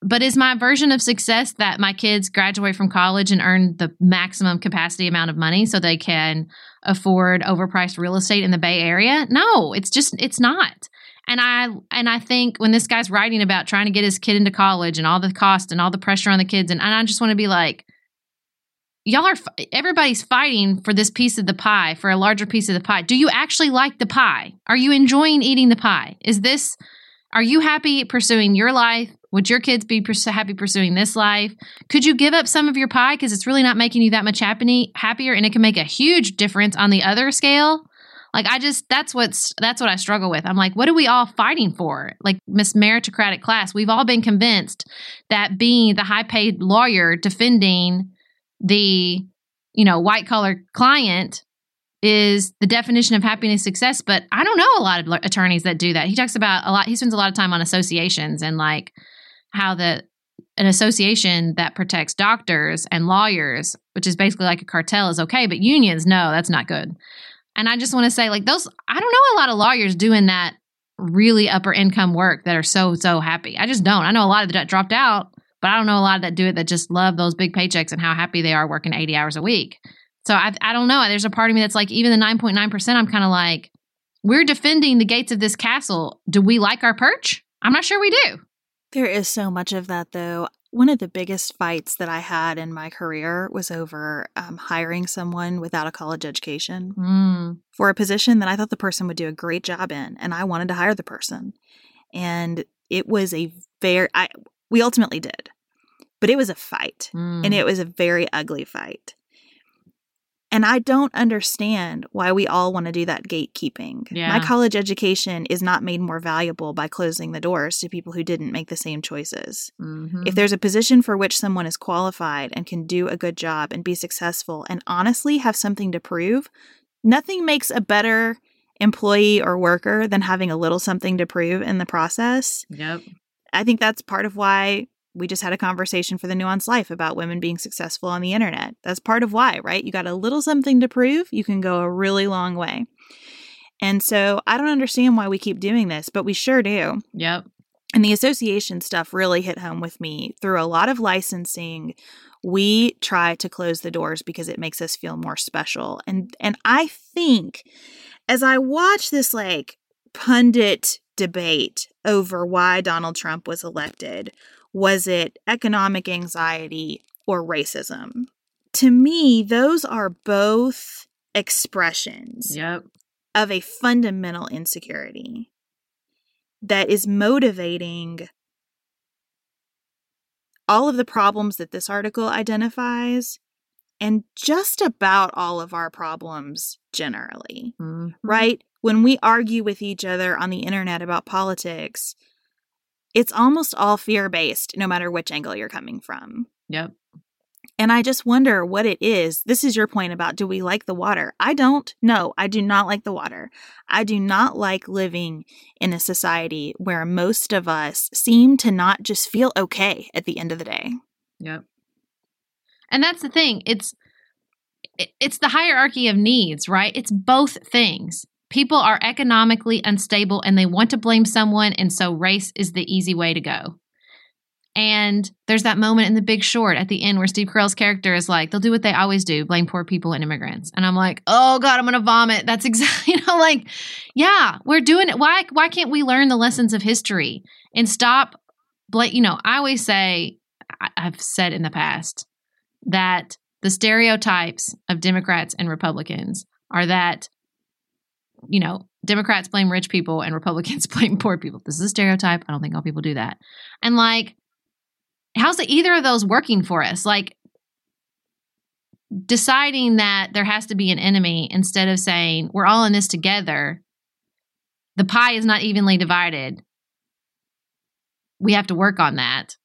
but is my version of success that my kids graduate from college and earn the maximum capacity amount of money so they can afford overpriced real estate in the Bay Area? No, it's just it's not. And I and I think when this guy's writing about trying to get his kid into college and all the cost and all the pressure on the kids, and, and I just want to be like, y'all are everybody's fighting for this piece of the pie, for a larger piece of the pie. Do you actually like the pie? Are you enjoying eating the pie? Is this are you happy pursuing your life? Would your kids be pers- happy pursuing this life? Could you give up some of your pie because it's really not making you that much happy, happier, and it can make a huge difference on the other scale? Like I just that's what's that's what I struggle with. I'm like, what are we all fighting for? Like Miss Meritocratic class, we've all been convinced that being the high paid lawyer defending the you know white collar client is the definition of happiness success but i don't know a lot of attorneys that do that he talks about a lot he spends a lot of time on associations and like how the an association that protects doctors and lawyers which is basically like a cartel is okay but unions no that's not good and I just want to say, like, those, I don't know a lot of lawyers doing that really upper income work that are so, so happy. I just don't. I know a lot of that dropped out, but I don't know a lot of that do it that just love those big paychecks and how happy they are working 80 hours a week. So I, I don't know. There's a part of me that's like, even the 9.9%, I'm kind of like, we're defending the gates of this castle. Do we like our perch? I'm not sure we do. There is so much of that, though one of the biggest fights that I had in my career was over um, hiring someone without a college education mm. for a position that I thought the person would do a great job in, and I wanted to hire the person. And it was a very, I, we ultimately did, but it was a fight, mm. and it was a very ugly fight. And I don't understand why we all want to do that gatekeeping. Yeah. My college education is not made more valuable by closing the doors to people who didn't make the same choices. Mm-hmm. If there's a position for which someone is qualified and can do a good job and be successful and honestly have something to prove, nothing makes a better employee or worker than having a little something to prove in the process. Yep. I think that's part of why we just had a conversation for the nuanced life about women being successful on the internet. That's part of why, right? You got a little something to prove, you can go a really long way. And so I don't understand why we keep doing this, but we sure do. Yep. And the association stuff really hit home with me through a lot of licensing. We try to close the doors because it makes us feel more special. And and I think as I watch this like pundit debate over why Donald Trump was elected, was it economic anxiety or racism? To me, those are both expressions Yep. of a fundamental insecurity that is motivating all of the problems that this article identifies and just about all of our problems generally, Mm-hmm. right? When we argue with each other on the internet about politics, it's almost all fear based, no matter which angle you're coming from. Yep. And I just wonder what it is. This is your point about do we like the water? I don't. No, I do not like the water. I do not like living in a society where most of us seem to not just feel okay at the end of the day. Yep. And that's the thing. It's it's the hierarchy of needs, right? It's both things. People are economically unstable and they want to blame someone and so race is the easy way to go. And there's that moment in The Big Short at the end where Steve Carell's character is like, they'll do what they always do, blame poor people and immigrants. And I'm like, oh God, I'm gonna vomit. That's exactly, you know, like, yeah, we're doing it. Why why can't we learn the lessons of history and stop blame? You know, I always say, I've said in the past that the stereotypes of Democrats and Republicans are that, you know, Democrats blame rich people and Republicans blame poor people. This is a stereotype. I don't think all people do that. And like, how's either of those working for us? Like, deciding that there has to be an enemy instead of saying we're all in this together. The pie is not evenly divided. We have to work on that.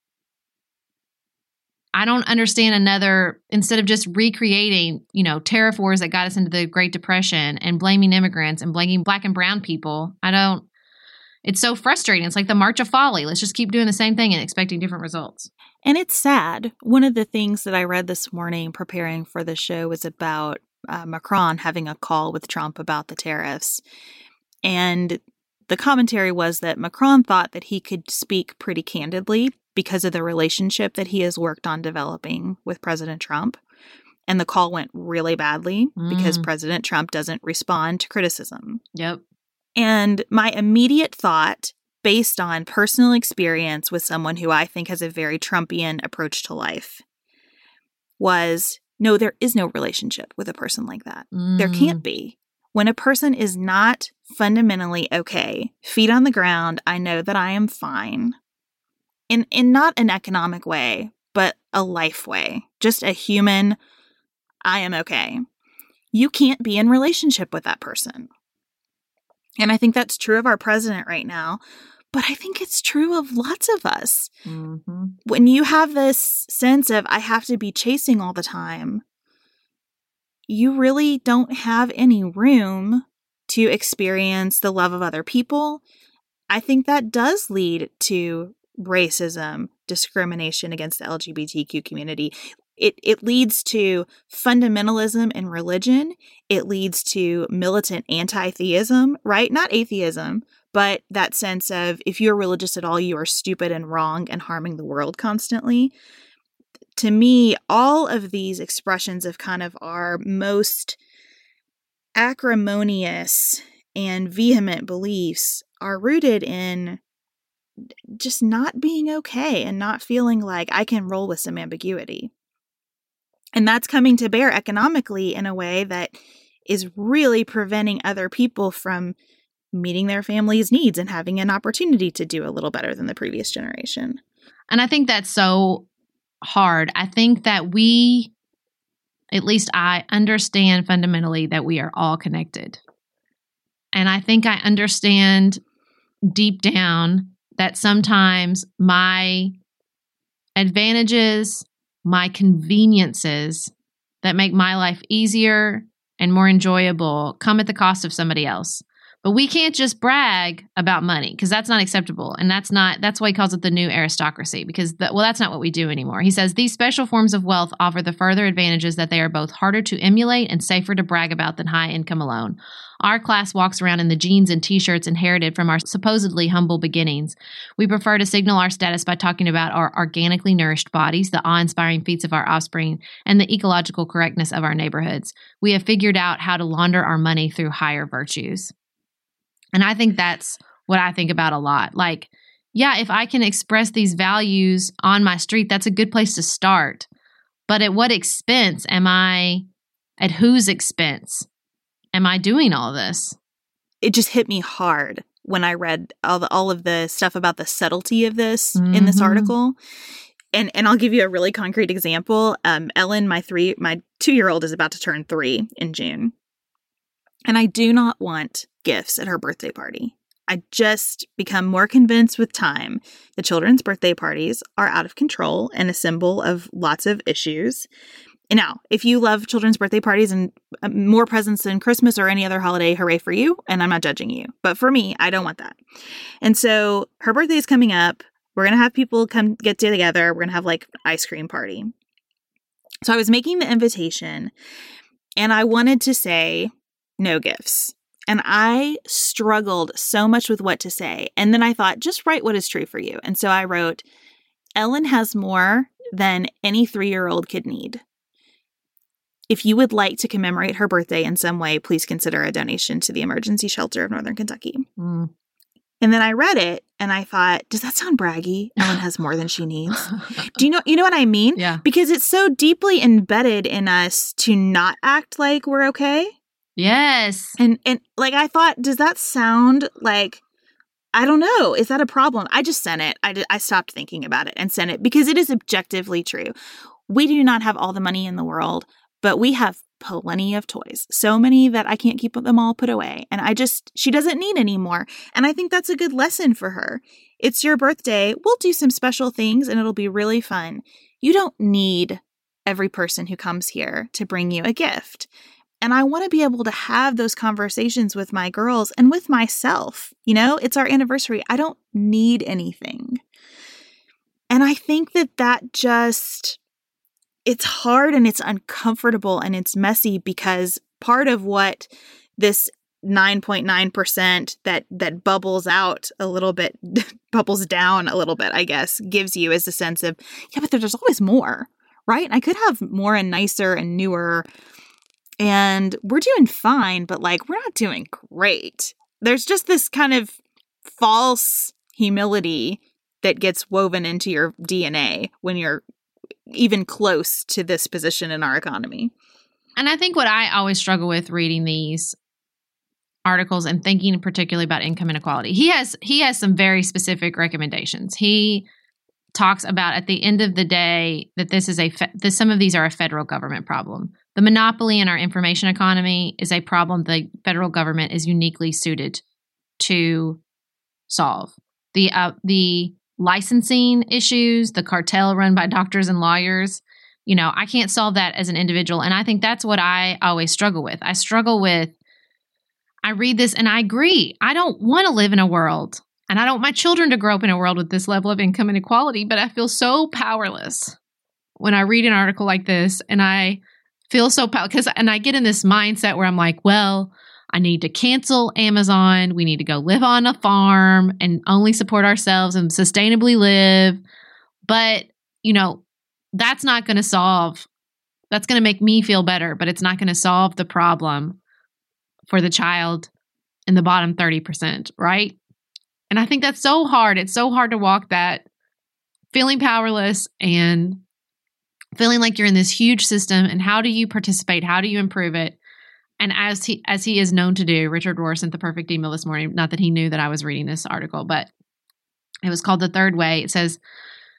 I don't understand another instead of just recreating, you know, tariff wars that got us into the Great Depression and blaming immigrants and blaming black and brown people. I don't it's so frustrating. It's like the march of folly. Let's just keep doing the same thing and expecting different results. And it's sad. One of the things that I read this morning preparing for the show was about uh, Macron having a call with Trump about the tariffs. And the commentary was that Macron thought that he could speak pretty candidly because of the relationship that he has worked on developing with President Trump. And the call went really badly because Mm. President Trump doesn't respond to criticism. Yep. And my immediate thought, based on personal experience with someone who I think has a very Trumpian approach to life, was no, there is no relationship with a person like that. There Mm. can't be. When a person is not fundamentally okay, feet on the ground, I know that I am fine. In in not an economic way, but a life way. Just a human I am okay. You can't be in relationship with that person. And I think that's true of our president right now, but I think it's true of lots of us Mhm. when you have this sense of I have to be chasing all the time, you really don't have any room to experience the love of other people. I think that does lead to racism, discrimination against the LGBTQ community. It, it leads to fundamentalism in religion. It leads to militant anti theism, right? Not atheism, but that sense of if you're religious at all, you are stupid and wrong and harming the world constantly. To me, all of these expressions of kind of our most acrimonious and vehement beliefs are rooted in just not being okay and not feeling like I can roll with some ambiguity. And that's coming to bear economically in a way that is really preventing other people from meeting their family's needs and having an opportunity to do a little better than the previous generation. And I think that's so hard. I think that we, at least I, understand fundamentally that we are all connected. And I think I understand deep down that sometimes my advantages, my conveniences that make my life easier and more enjoyable come at the cost of somebody else. But we can't just brag about money because that's not acceptable. And that's not, that's why he calls it the new aristocracy because, the, well, that's not what we do anymore. He says these special forms of wealth offer the further advantages that they are both harder to emulate and safer to brag about than high income alone. Our class walks around in the jeans and t shirts inherited from our supposedly humble beginnings. We prefer to signal our status by talking about our organically nourished bodies, the awe inspiring feats of our offspring, and the ecological correctness of our neighborhoods. We have figured out how to launder our money through higher virtues. And I think that's what I think about a lot. Like, yeah, if I can express these values on my street, that's a good place to start. But at what expense am I, at whose expense am I doing all this? It just hit me hard when I read all, the, all of the stuff about the subtlety of this in this Mhm. article. And and I'll give you a really concrete example. Um, Ellen, my three, my two year old is about to turn three in June, and I do not want gifts at her birthday party. I just become more convinced with time that children's birthday parties are out of control and a symbol of lots of issues. Now, if you love children's birthday parties and uh, more presents than Christmas or any other holiday, hooray for you. And I'm not judging you. But for me, I don't want that. And so her birthday is coming up. We're going to have people come get together. We're going to have like ice cream party. So I was making the invitation and I wanted to say no gifts. And I struggled so much with what to say. And then I thought, just write what is true for you. And so I wrote, Ellen has more than any three year old could need. If you would like to commemorate her birthday in some way, please consider a donation to the Emergency Shelter of Northern Kentucky. Mm. And then I read it and I thought, does that sound braggy? Ellen has more than she needs. Do you know you know what I mean? yeah. Because it's so deeply embedded in us to not act like we're okay. Yes. And and like I thought, does that sound like I don't know. Is that a problem? I just sent it. I did, I stopped thinking about it and sent it because it is objectively true. We do not have all the money in the world, but we have plenty of toys. So many that I can't keep them all put away. And I just she doesn't need any more. And I think that's a good lesson for her. It's your birthday. We'll do some special things and it'll be really fun. You don't need every person who comes here to bring you a gift. And I want to be able to have those conversations with my girls and with myself. You know, it's our anniversary. I don't need anything. And I think that that just, it's hard and it's uncomfortable and it's messy because part of what this 9.9% that that bubbles out a little bit bubbles down a little bit i guess gives you is a sense of yeah but there's always more right i could have more and nicer and newer and we're doing fine but like we're not doing great there's just this kind of false humility that gets woven into your dna when you're even close to this position in our economy And I think what I always struggle with reading these articles and thinking particularly about income inequality. He has he has some very specific recommendations. He talks about at the end of the day that this is a fe- that some of these are a federal government problem. The monopoly in our information economy is a problem the federal government is uniquely suited to solve. The uh, the licensing issues, the cartel run by doctors and lawyers, you know, I can't solve that as an individual. And I think that's what I always struggle with. I struggle with, I read this and I agree. I don't want to live in a world, and I don't want my children to grow up in a world with this level of income inequality, but I feel so powerless when I read an article like this and I feel so powerless. Because, and I get in this mindset where I'm like, well, I need to cancel Amazon. We need to go live on a farm and only support ourselves and sustainably live. But, you know, that's not going to solve that's going to make me feel better but it's not going to solve the problem for the child in the bottom 30% right and i think that's so hard it's so hard to walk that feeling powerless and feeling like you're in this huge system and how do you participate how do you improve it and as he as he is known to do richard rohr sent the perfect email this morning not that he knew that i was reading this article but it was called the third way it says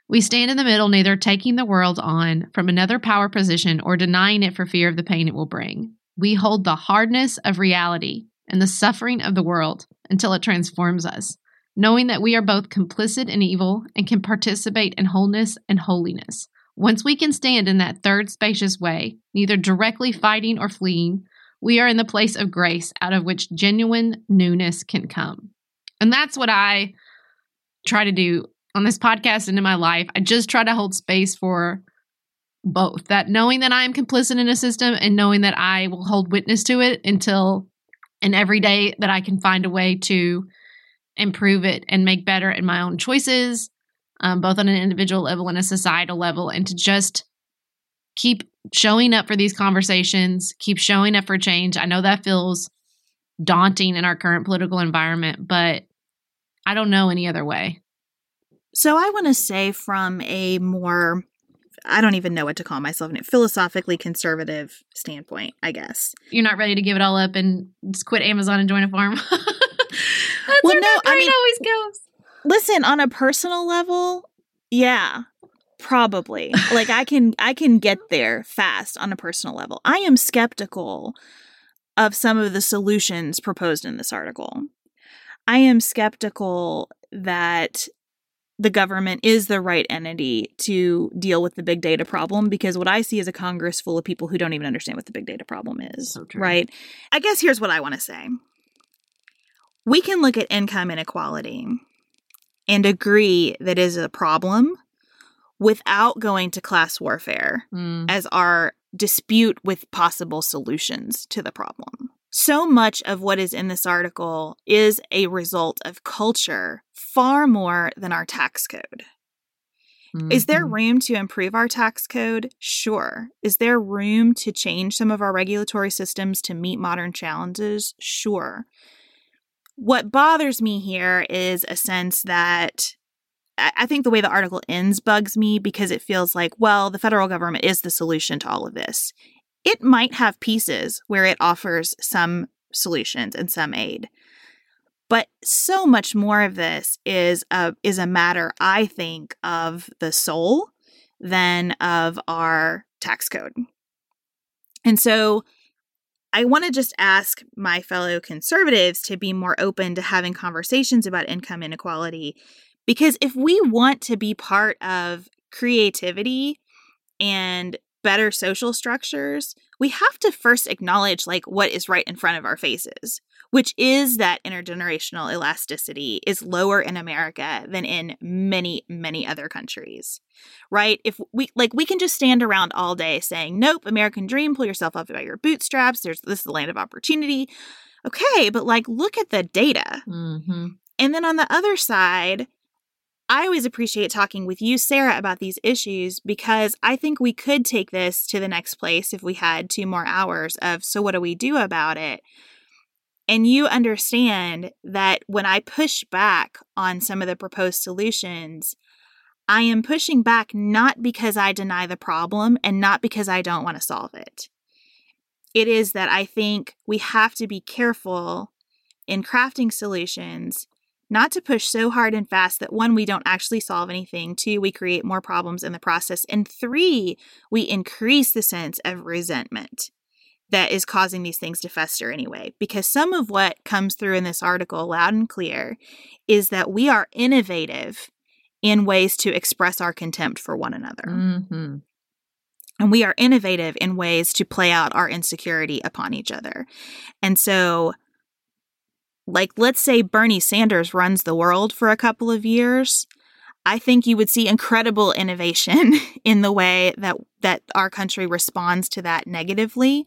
we stand in the middle, neither taking the world on from another power position or denying it for fear of the pain it will bring. We hold the hardness of reality and the suffering of the world until it transforms us, knowing that we are both complicit in evil and can participate in wholeness and holiness. Once we can stand in that third spacious way, neither directly fighting or fleeing, we are in the place of grace out of which genuine newness can come. And that's what I try to do on this podcast and in my life. I just try to hold space for both that knowing that I am complicit in a system and knowing that I will hold witness to it until and every day that I can find a way to improve it and make better in my own choices, um, both on an individual level and a societal level, and to just keep showing up for these conversations, keep showing up for change. I know that feels daunting in our current political environment, but I don't know any other way. So I want to say from a more I don't even know what to call myself, in it philosophically conservative standpoint, I guess. You're not ready to give it all up and just quit Amazon and join a farm. That's Well, where no, I mean- always goes. Listen, on a personal level, yeah, probably. like I can I can get there fast on a personal level. I am skeptical of some of the solutions proposed in this article. I am skeptical that the government is the right entity to deal with the big data problem because what I see is a Congress full of people who don't even understand what the big data problem is. So right? I guess here's what I want to say. We can look at income inequality and agree that is a problem without going to class warfare Mm. as our dispute with possible solutions to the problem. So much of what is in this article is a result of culture far more than our tax code. Is there Mhm. room to improve our tax code? Sure. Is there room to change some of our regulatory systems to meet modern challenges? Sure. What bothers me here is a sense that I think the way the article ends bugs me because it feels like, well, the federal government is the solution to all of this. It might have pieces where it offers some solutions and some aid. But so much more of this is a is a matter, I think, of the soul than of our tax code. And so I want to just ask my fellow conservatives to be more open to having conversations about income inequality because if we want to be part of creativity and better social structures, we have to first acknowledge like what is right in front of our faces, which is that intergenerational elasticity is lower in America than in many many other countries. Right? If we like we can just stand around all day saying, "Nope, American dream, pull yourself up by your bootstraps. There's this is the land of opportunity." okay, but like look at the data. Mm-hmm. And then on the other side, I always appreciate talking with you, Sarah, about these issues because I think we could take this to the next place if we had two more hours of so what do we do about it? And you understand that when I push back on some of the proposed solutions, I am pushing back not because I deny the problem and not because I don't want to solve it. It is that I think we have to be careful in crafting solutions not to push so hard and fast that one, we don't actually solve anything, two, we create more problems in the process, and three, we increase the sense of resentment that is causing these things to fester anyway. Because some of what comes through in this article, loud and clear, is that we are innovative in ways to express our contempt for one another. Mm-hmm. And we are innovative in ways to play out our insecurity upon each other. And so, like, let's say Bernie Sanders runs the world for a couple of years. I think you would see incredible innovation in the way that that our country responds to that negatively.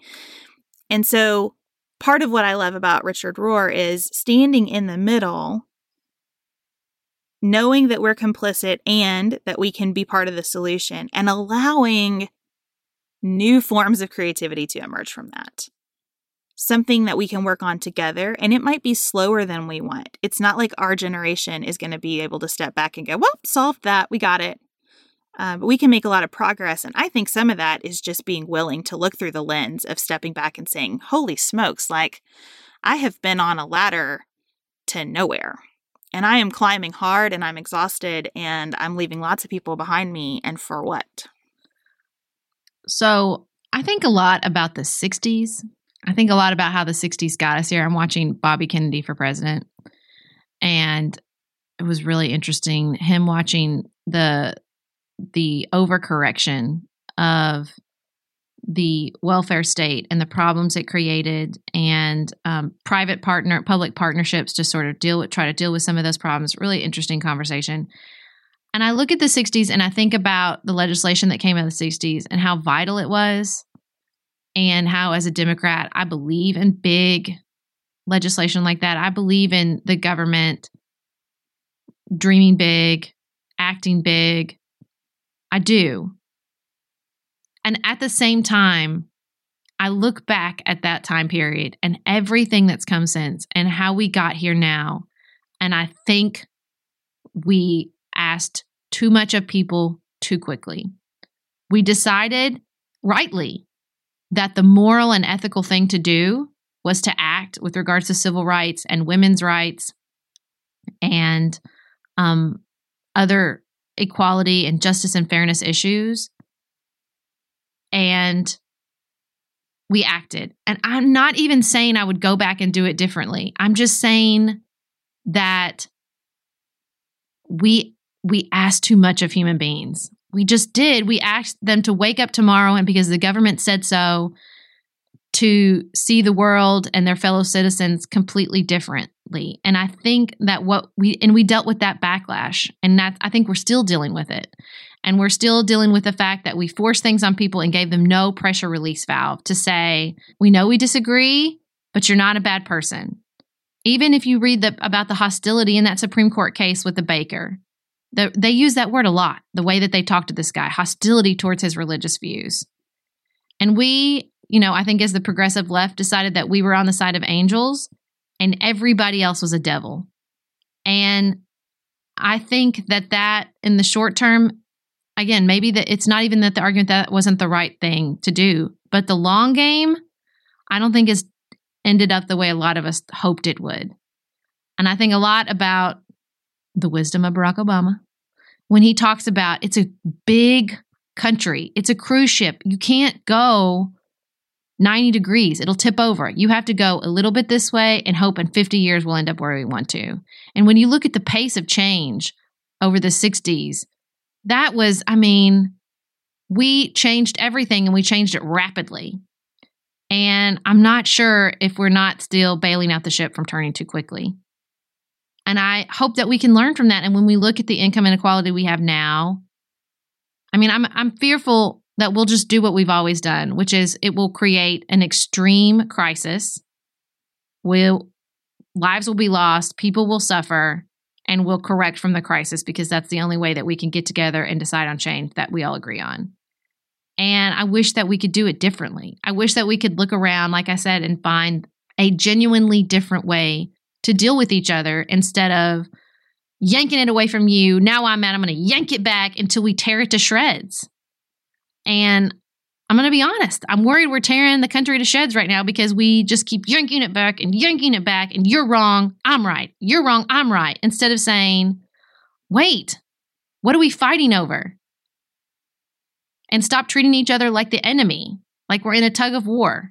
And so part of what I love about Richard Rohr is standing in the middle, knowing that we're complicit and that we can be part of the solution and allowing new forms of creativity to emerge from that something that we can work on together. And it might be slower than we want. It's not like our generation is going to be able to step back and go, well, solved that. We got it. Uh, but we can make a lot of progress. And I think some of that is just being willing to look through the lens of stepping back and saying, holy smokes, like I have been on a ladder to nowhere. And I am climbing hard and I'm exhausted and I'm leaving lots of people behind me. And for what? So I think a lot about the 60s I think a lot about how the 60s got us here. I'm watching Bobby Kennedy for president, and it was really interesting him watching the the overcorrection of the welfare state and the problems it created and um, private partner public partnerships to sort of deal with try to deal with some of those problems. Really interesting conversation. And i look at the 60s and i think about the legislation that came out of the 60s and how vital it was and how, as a Democrat, I believe in big legislation like that. I believe in the government dreaming big, acting big. I do. And at the same time, I look back at that time period and everything that's come since and how we got here now. And I think we asked too much of people too quickly. We decided rightly that the moral and ethical thing to do was to act with regards to civil rights and women's rights and um, other equality and justice and fairness issues. And we acted. And I'm not even saying I would go back and do it differently. I'm just saying that we we ask too much of human beings we just did. We asked them to wake up tomorrow, and because the government said so, to see the world and their fellow citizens completely differently. And I think that what we and we dealt with that backlash, and that I think we're still dealing with it. And we're still dealing with the fact that we forced things on people and gave them no pressure release valve to say, we know we disagree, but you're not a bad person. Even if you read the, about the hostility in that Supreme Court case with the baker, the, they use that word a lot, the way that they talk to this guy, hostility towards his religious views. And we, you know, I think as the progressive left decided that we were on the side of angels and everybody else was a devil. And I think that that in the short term, again, maybe that it's not even that the argument that wasn't the right thing to do, but the long game, I don't think has ended up the way a lot of us hoped it would. And I think a lot about the wisdom of Barack Obama when he talks about it's a big country, it's a cruise ship. You can't go 90 degrees, it'll tip over. You have to go a little bit this way and hope in 50 years we'll end up where we want to. And when you look at the pace of change over the 60s, that was, I mean, we changed everything and we changed it rapidly. And I'm not sure if we're not still bailing out the ship from turning too quickly. And I hope that we can learn from that. And when we look at the income inequality we have now, I mean, I'm I'm fearful that we'll just do what we've always done, which is it will create an extreme crisis We'll, lives will be lost, people will suffer, and we'll correct from the crisis because that's the only way that we can get together and decide on change that we all agree on. And I wish that we could do it differently. I wish that we could look around, like I said, and find a genuinely different way to deal with each other instead of yanking it away from you. Now I'm mad. I'm going to yank it back until we tear it to shreds. And I'm going to be honest. I'm worried we're tearing the country to shreds right now because we just keep yanking it back and yanking it back. And you're wrong. I'm right. You're wrong. I'm right. Instead of saying, wait, what are we fighting over? And stop treating each other like the enemy, like we're in a tug of war.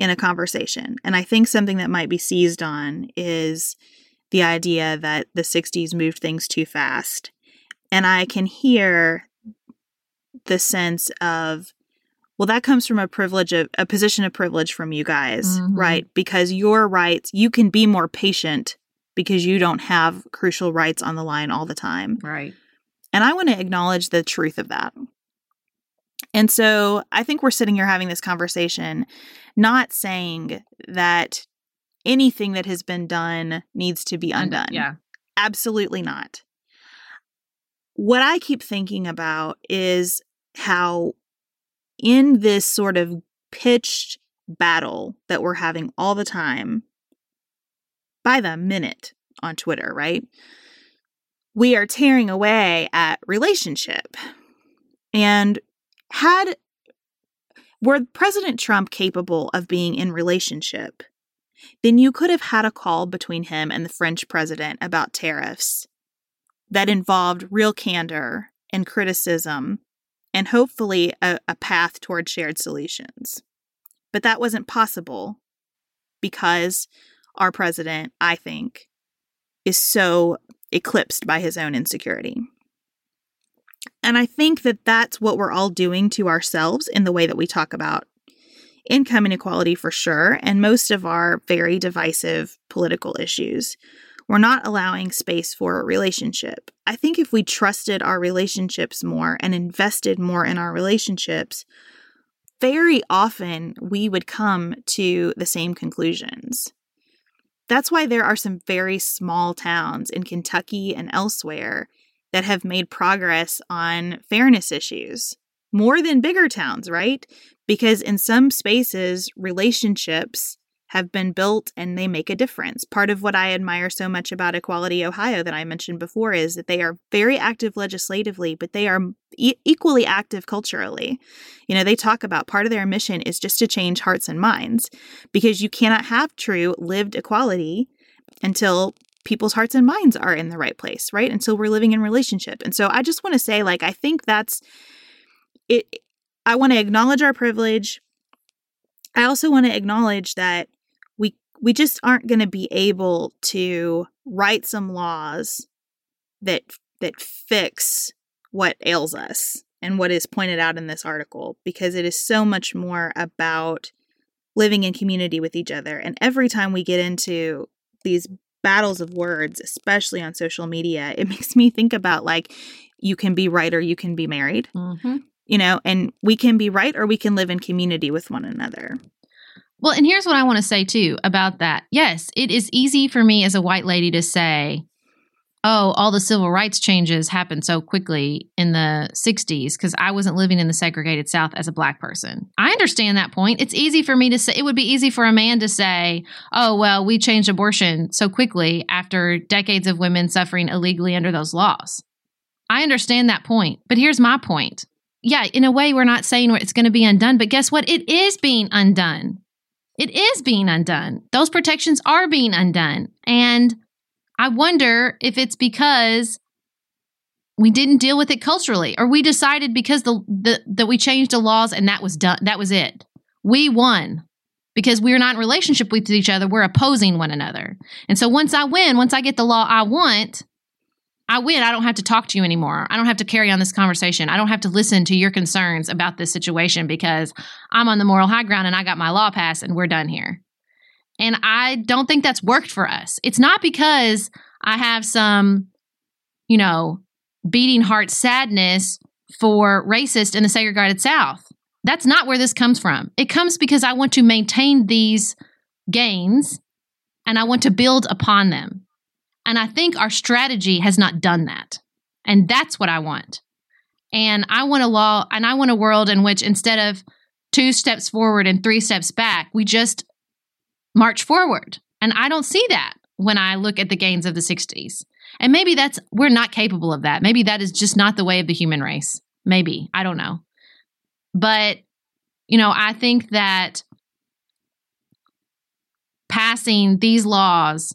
in a conversation. And I think something that might be seized on is the idea that the 60s moved things too fast. And I can hear the sense of, well, that comes from a privilege of a position of privilege from you guys, mm-hmm. right? Because your rights, you can be more patient because you don't have crucial rights on the line all the time. Right. And I want to acknowledge the truth of that. And so I think we're sitting here having this conversation, not saying that anything that has been done needs to be undone. Yeah. Absolutely not. What I keep thinking about is how in this sort of pitched battle that we're having all the time by the minute on Twitter, right? We are tearing away at relationship. And had were President Trump capable of being in relationship, then you could have had a call between him and the French president about tariffs that involved real candor and criticism and hopefully a, a path toward shared solutions. But that wasn't possible because our president, I think, is so eclipsed by his own insecurity. And I think that that's what we're all doing to ourselves in the way that we talk about income inequality for sure, and most of our very divisive political issues. We're not allowing space for a relationship. I think if we trusted our relationships more and invested more in our relationships, very often we would come to the same conclusions. That's why there are some very small towns in Kentucky and elsewhere that have made progress on fairness issues more than bigger towns, right? Because in some spaces, relationships have been built and they make a difference. Part of what I admire so much about Equality Ohio that I mentioned before is that they are very active legislatively, but they are e- equally active culturally. You know, they talk about part of their mission is just to change hearts and minds because you cannot have true lived equality until people's hearts and minds are in the right place, right? Until we're living in relationship. And so I just want to say like I think that's it I want to acknowledge our privilege. I also want to acknowledge that we we just aren't going to be able to write some laws that that fix what ails us and what is pointed out in this article because it is so much more about living in community with each other. And every time we get into these battles of words, especially on social media, it makes me think about like you can be right or you can be married. Mm-hmm you know, and we can be right or we can live in community with one another. Well, and here's what I want to say too about that. Yes, it is easy for me as a white lady to say, oh, all the civil rights changes happened so quickly in the 60s because I wasn't living in the segregated South as a black person. I understand that point. It's easy for me to say, it would be easy for a man to say, oh, well, we changed abortion so quickly after decades of women suffering illegally under those laws. I understand that point. But here's my point yeah, in a way, we're not saying it's going to be undone, but guess what? It is being undone. It is being undone. Those protections are being undone. And I wonder if it's because we didn't deal with it culturally or we decided because the, the that we changed the laws and that was done that was it. We won because we're not in relationship with each other, we're opposing one another. And so once I win, once I get the law I want, I win. I don't have to talk to you anymore. I don't have to carry on this conversation. I don't have to listen to your concerns about this situation because I'm on the moral high ground and I got my law passed and we're done here. And I don't think that's worked for us. It's not because I have some, you know, beating heart sadness for racist in the segregated South. That's not where this comes from. It comes because I want to maintain these gains and I want to build upon them. And I think our strategy has not done that. And that's what I want. And I want a law and I want a world in which instead of two steps forward and three steps back, we just march forward. And I don't see that when I look at the gains of the 60s. And maybe that's, we're not capable of that. Maybe that is just not the way of the human race. Maybe. I don't know. But, you know, I think that passing these laws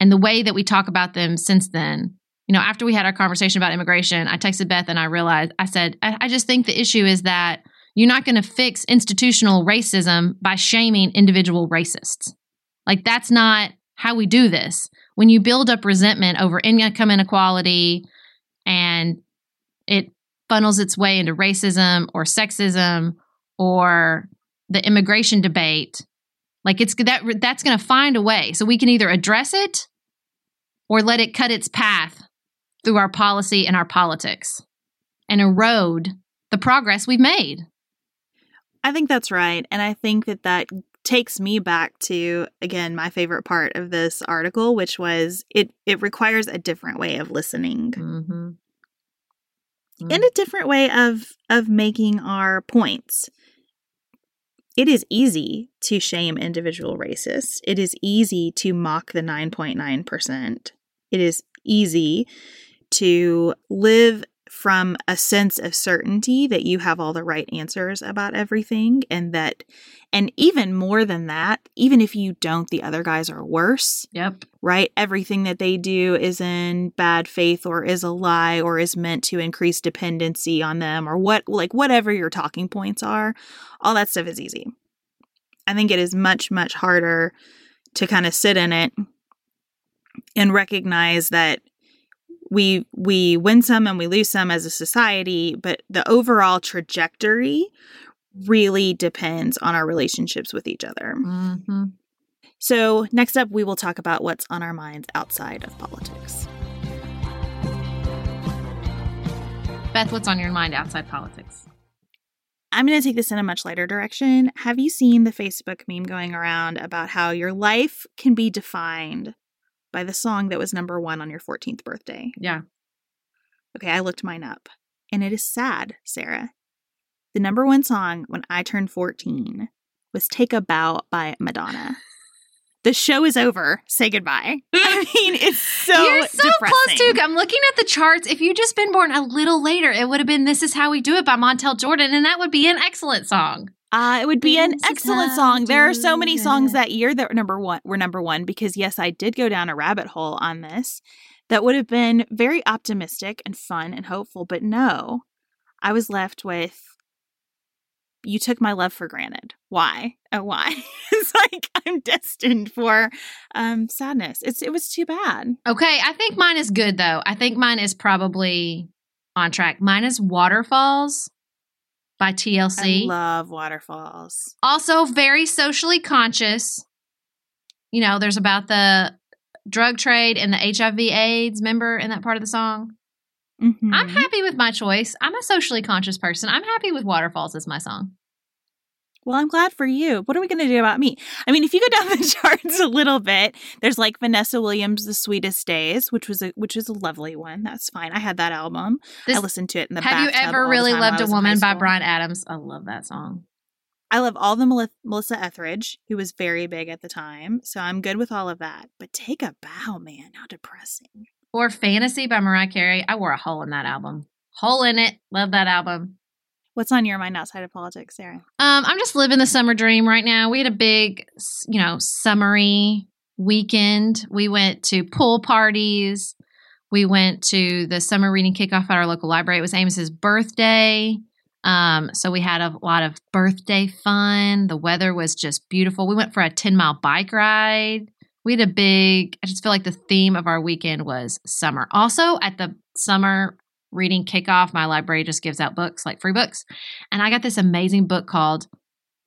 and the way that we talk about them since then you know after we had our conversation about immigration i texted beth and i realized i said i, I just think the issue is that you're not going to fix institutional racism by shaming individual racists. Like that's not how we do this. When you build up resentment over income inequality and it funnels its way into racism or sexism or the immigration debate like it's that that's going to find a way. So we can either address it or let it cut its path through our policy and our politics and erode the progress we've made. I think that's right. And I think that that takes me back to again my favorite part of this article which was it it requires a different way of listening. Mm-hmm. and a different way of of making our points. It is easy to shame individual racists. It is easy to mock the 9.9%. It is easy to live from a sense of certainty that you have all the right answers about everything and that and even more than that even if you don't the other guys are worse Yep. right everything that they do is in bad faith or is a lie or is meant to increase dependency on them or what like whatever your talking points are all that stuff is easy i think it is much much harder to kind of sit in it and recognize that we we win some and we lose some as a society but the overall trajectory really depends on our relationships with each other. Hmm so next up we will talk about what's on our minds outside of politics. Beth, what's on your mind outside politics? i'm going to take this in a much lighter direction. Have you seen the facebook meme going around about how your life can be defined by the song that was number one on your 14th birthday Yeah. Okay, I looked mine up. And it is sad, Sarah. The number one song when I turned 14 was Take a Bow by Madonna. The show is over. Say goodbye. I mean, it's so You're so depressing. close to. I'm looking at the charts. If you'd just been born a little later, it would have been "This Is How We Do It" by Montel Jordan, and that would be an excellent song. Uh, it would be an excellent song. There are so many songs that year that were number one were number one because yes, I did go down a rabbit hole on this that would have been very optimistic and fun and hopeful, but no. I was left with you took my love for granted. Why? Oh, why? it's like I'm destined for um sadness. It's it was too bad. Okay, I think mine is good though. I think mine is probably on track. Mine is "Waterfalls" by TLC. I love waterfalls. also very socially conscious. You know, there's about the drug trade and the HIV/AIDS. Member in that part of the song. Mhm. I'm happy with my choice. I'm a socially conscious person. I'm happy with Waterfalls as my song. Well, I'm glad for you. What are we going to do about me? I mean, if you go down the charts a little bit, there's like Vanessa Williams' "The Sweetest Days," which was a which is a lovely one. That's fine. I had that album. This- I listened to it in the. Back. Have you ever really loved a woman by. Bryan Adams? I love that song. I love all the Melissa Etheridge, who was very big at the time. So I'm good with all of that. But take a bow, man. How depressing. Or Fantasy by Mariah Carey. I wore a hole in that album. Hole in it. Love that album. What's on your mind outside of politics, Sarah? Um, I'm just living the summer dream right now. We had a big, you know, summery weekend. We went to pool parties. We went to the summer reading kickoff at our local library. It was Amos's birthday. Um, so we had a lot of birthday fun. The weather was just beautiful. We went for a 10 mile bike ride. We had a big, I just feel like the theme of our weekend was summer. Also, at the summer reading kickoff, my library just gives out books, like free books. And I got this amazing book called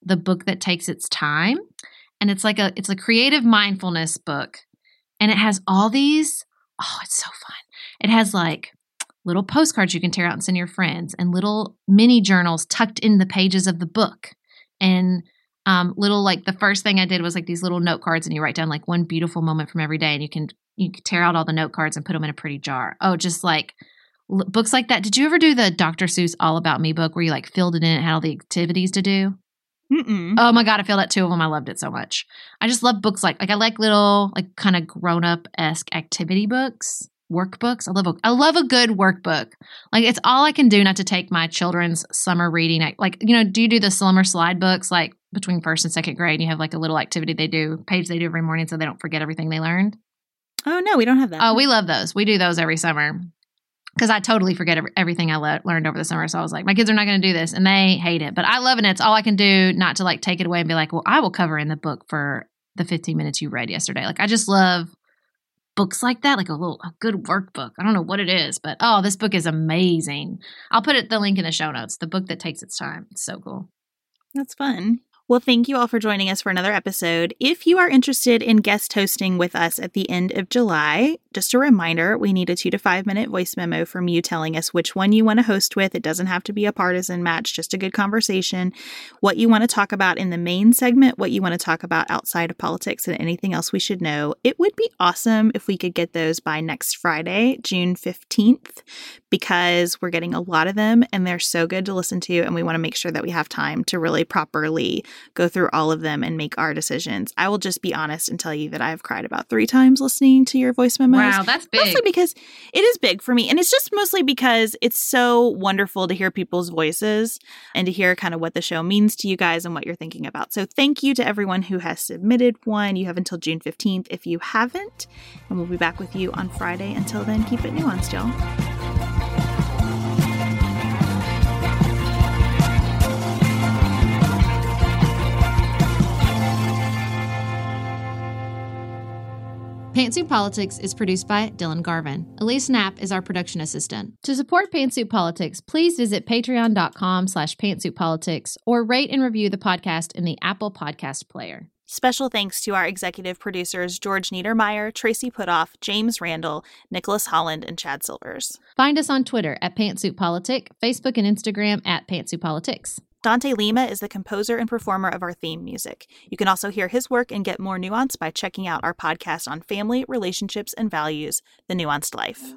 The Book That Takes Its Time. And it's like a it's a creative mindfulness book. And it has all these, oh, it's so fun. It has like little postcards you can tear out and send your friends and little mini journals tucked in the pages of the book. And um, little like the first thing I did was like these little note cards and you write down like one beautiful moment from every day and you can you can tear out all the note cards and put them in a pretty jar. Oh, just like l- books like that. Did you ever do the Dr. Seuss All About Me book where you like filled it in and had all the activities to do? Mm-mm. Oh my god, I filled out two of them. I loved it so much. I just love books like like I like little like kind of grown up esque activity books, workbooks. I love a I love a good workbook. Like it's all I can do not to take my children's summer reading. Like you know, do you do the summer slide books like between first and second grade? And You have like a little activity they do page they do every morning so they don't forget everything they learned. Oh no, we don't have that. Oh, we love those. We do those every summer because I totally forget everything I le- learned over the summer. So I was like, my kids are not going to do this, and they hate it. But I love it. And it's all I can do not to like take it away and be like, well, I will cover in the book for the 15 minutes you read yesterday. Like I just love books like that, like a little a good workbook. I don't know what it is, but oh, this book is amazing. I'll put it the link in the show notes. The book that takes its time. It's so cool. That's fun. Well, thank you all for joining us for another episode. If you are interested in guest hosting with us at the end of July, just a reminder we need a two to five minute voice memo from you telling us which one you want to host with. It doesn't have to be a partisan match, just a good conversation. What you want to talk about in the main segment, what you want to talk about outside of politics, and anything else we should know. It would be awesome if we could get those by next Friday, June 15th, because we're getting a lot of them and they're so good to listen to. And we want to make sure that we have time to really properly go through all of them and make our decisions. I will just be honest and tell you that I've cried about three times listening to your voice memos. Wow, that's big. Mostly because it is big for me. And it's just mostly because it's so wonderful to hear people's voices and to hear kind of what the show means to you guys and what you're thinking about. So thank you to everyone who has submitted one. You have until June 15th if you haven't. And we'll be back with you on Friday. Until then, keep it nuanced, y'all. Pantsuit Politics is produced by Dylan Garvin. Elise Knapp is our production assistant. To support Pantsuit Politics, please visit patreon.com slash pantsuitpolitics or rate and review the podcast in the Apple Podcast Player. Special thanks to our executive producers George Niedermeyer, Tracy Putoff, James Randall, Nicholas Holland, and Chad Silvers. Find us on Twitter at Pantsuit Politic, Facebook and Instagram at Pantsuit Politics. Dante Lima is the composer and performer of our theme music. You can also hear his work and get more nuance by checking out our podcast on family, relationships, and values, The Nuanced Life.